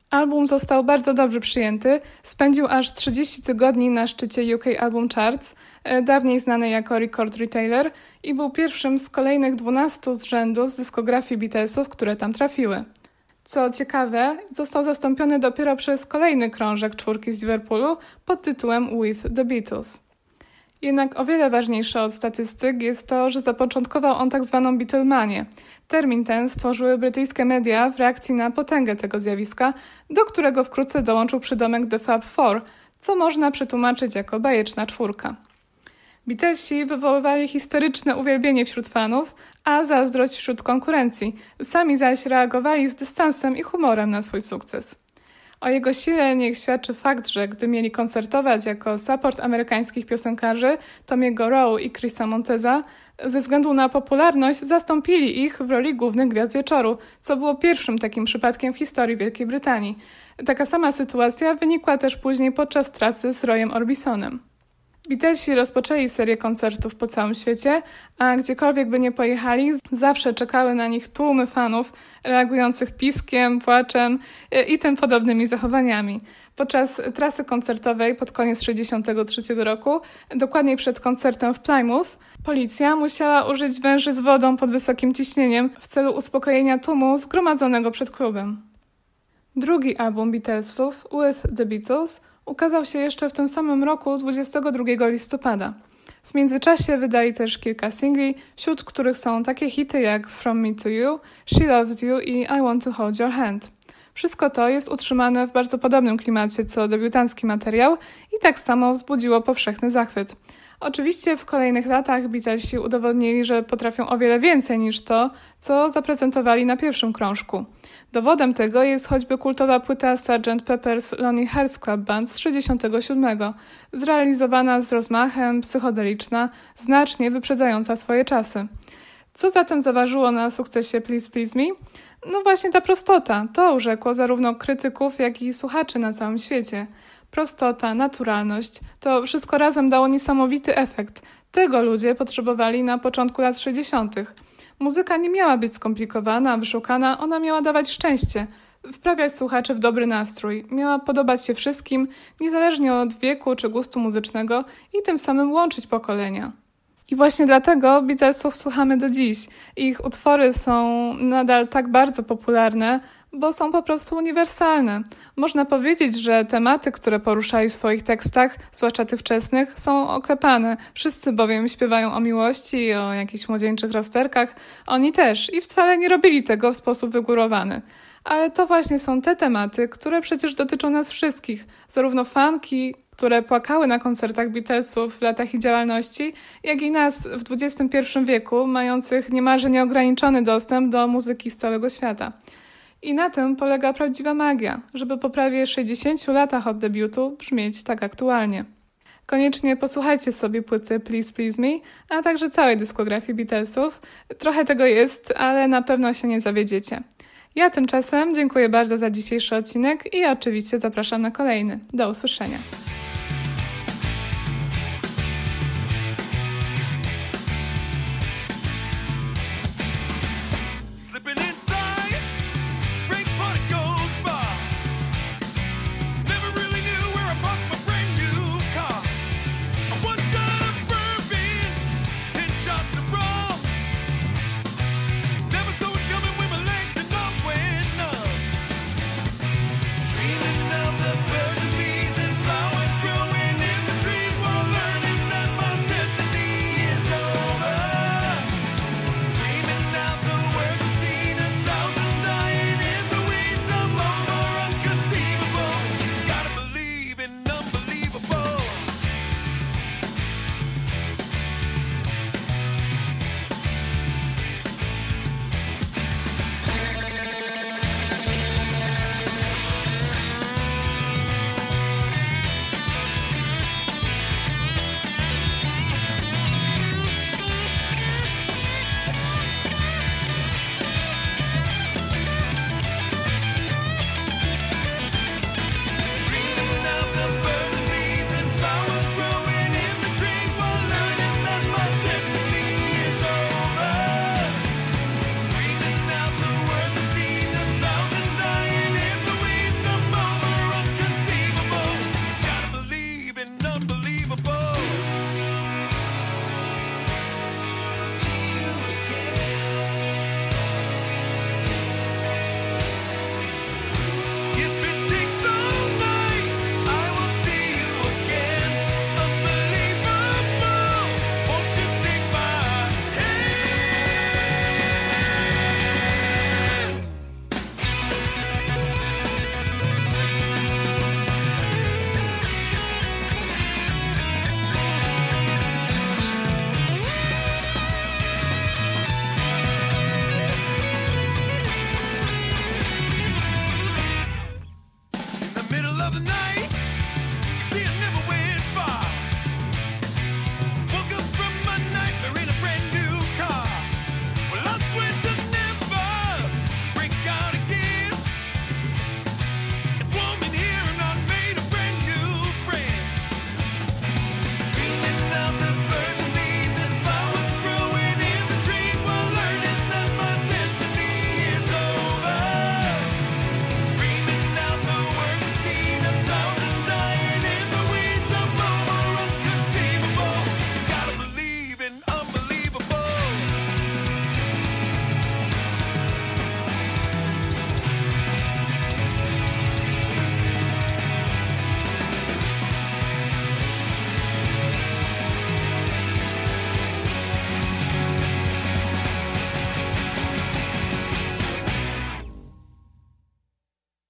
Album został bardzo dobrze przyjęty, spędził aż 30 tygodni na szczycie UK Album Charts, e, dawniej znany jako Record Retailer, i był pierwszym z kolejnych 12 z rzędu z dyskografii Beatlesów, które tam trafiły. Co ciekawe, został zastąpiony dopiero przez kolejny krążek czwórki z Liverpoolu pod tytułem With the Beatles. Jednak o wiele ważniejsze od statystyk jest to, że zapoczątkował on tak zwaną Beatlemanię. Termin ten stworzyły brytyjskie media w reakcji na potęgę tego zjawiska, do którego wkrótce dołączył przydomek The Fab Four, co można przetłumaczyć jako bajeczna czwórka. Beatlesi wywoływali historyczne uwielbienie wśród fanów, a zazdrość wśród konkurencji. Sami zaś reagowali z dystansem i humorem na swój sukces. O jego sile niech świadczy fakt, że gdy mieli koncertować jako support amerykańskich piosenkarzy Tomiego Rowe i Chrisa Monteza, ze względu na popularność zastąpili ich w roli głównych gwiazd wieczoru, co było pierwszym takim przypadkiem w historii Wielkiej Brytanii. Taka sama sytuacja wynikła też później podczas trasy z Royem Orbisonem. Beatlesi rozpoczęli serię koncertów po całym świecie, a gdziekolwiek by nie pojechali, zawsze czekały na nich tłumy fanów reagujących piskiem, płaczem e, i tym podobnymi zachowaniami. Podczas trasy koncertowej pod koniec 1963 roku, dokładniej przed koncertem w Plymouth, policja musiała użyć węży z wodą pod wysokim ciśnieniem w celu uspokojenia tłumu zgromadzonego przed klubem. Drugi album Beatlesów, With the Beatles, ukazał się jeszcze w tym samym roku 22 listopada. W międzyczasie wydali też kilka singli, wśród których są takie hity jak From Me to You, She Loves You i I Want to Hold Your Hand. Wszystko to jest utrzymane w bardzo podobnym klimacie co debiutancki materiał i tak samo wzbudziło powszechny zachwyt. Oczywiście w kolejnych latach Beatlesi udowodnili, że potrafią o wiele więcej niż to, co zaprezentowali na pierwszym krążku. Dowodem tego jest choćby kultowa płyta Sgt. Pepper's Lonely Hearts Club Band z 1967, zrealizowana z rozmachem, psychodeliczna, znacznie wyprzedzająca swoje czasy. Co zatem zaważyło na sukcesie Please Please Me? No właśnie ta prostota. To urzekło zarówno krytyków, jak i słuchaczy na całym świecie. Prostota, naturalność to wszystko razem dało niesamowity efekt. Tego ludzie potrzebowali na początku lat 60. Muzyka nie miała być skomplikowana, wyszukana, ona miała dawać szczęście, wprawiać słuchaczy w dobry nastrój, miała podobać się wszystkim, niezależnie od wieku czy gustu muzycznego i tym samym łączyć pokolenia. I właśnie dlatego Beatlesów słuchamy do dziś. Ich utwory są nadal tak bardzo popularne, bo są po prostu uniwersalne. Można powiedzieć, że tematy, które poruszali w swoich tekstach, zwłaszcza tych wczesnych, są oklepane. Wszyscy bowiem śpiewają o miłości o jakichś młodzieńczych rozterkach. Oni też i wcale nie robili tego w sposób wygórowany. Ale to właśnie są te tematy, które przecież dotyczą nas wszystkich, zarówno fanki, które płakały na koncertach Beatlesów w latach ich działalności, jak i nas w XXI wieku, mających niemalże nieograniczony dostęp do muzyki z całego świata. I na tym polega prawdziwa magia, żeby po prawie 60 latach od debiutu brzmieć tak aktualnie. Koniecznie posłuchajcie sobie płyty Please Please Me, a także całej dyskografii Beatlesów. Trochę tego jest, ale na pewno się nie zawiedziecie. Ja tymczasem dziękuję bardzo za dzisiejszy odcinek i oczywiście zapraszam na kolejny. Do usłyszenia.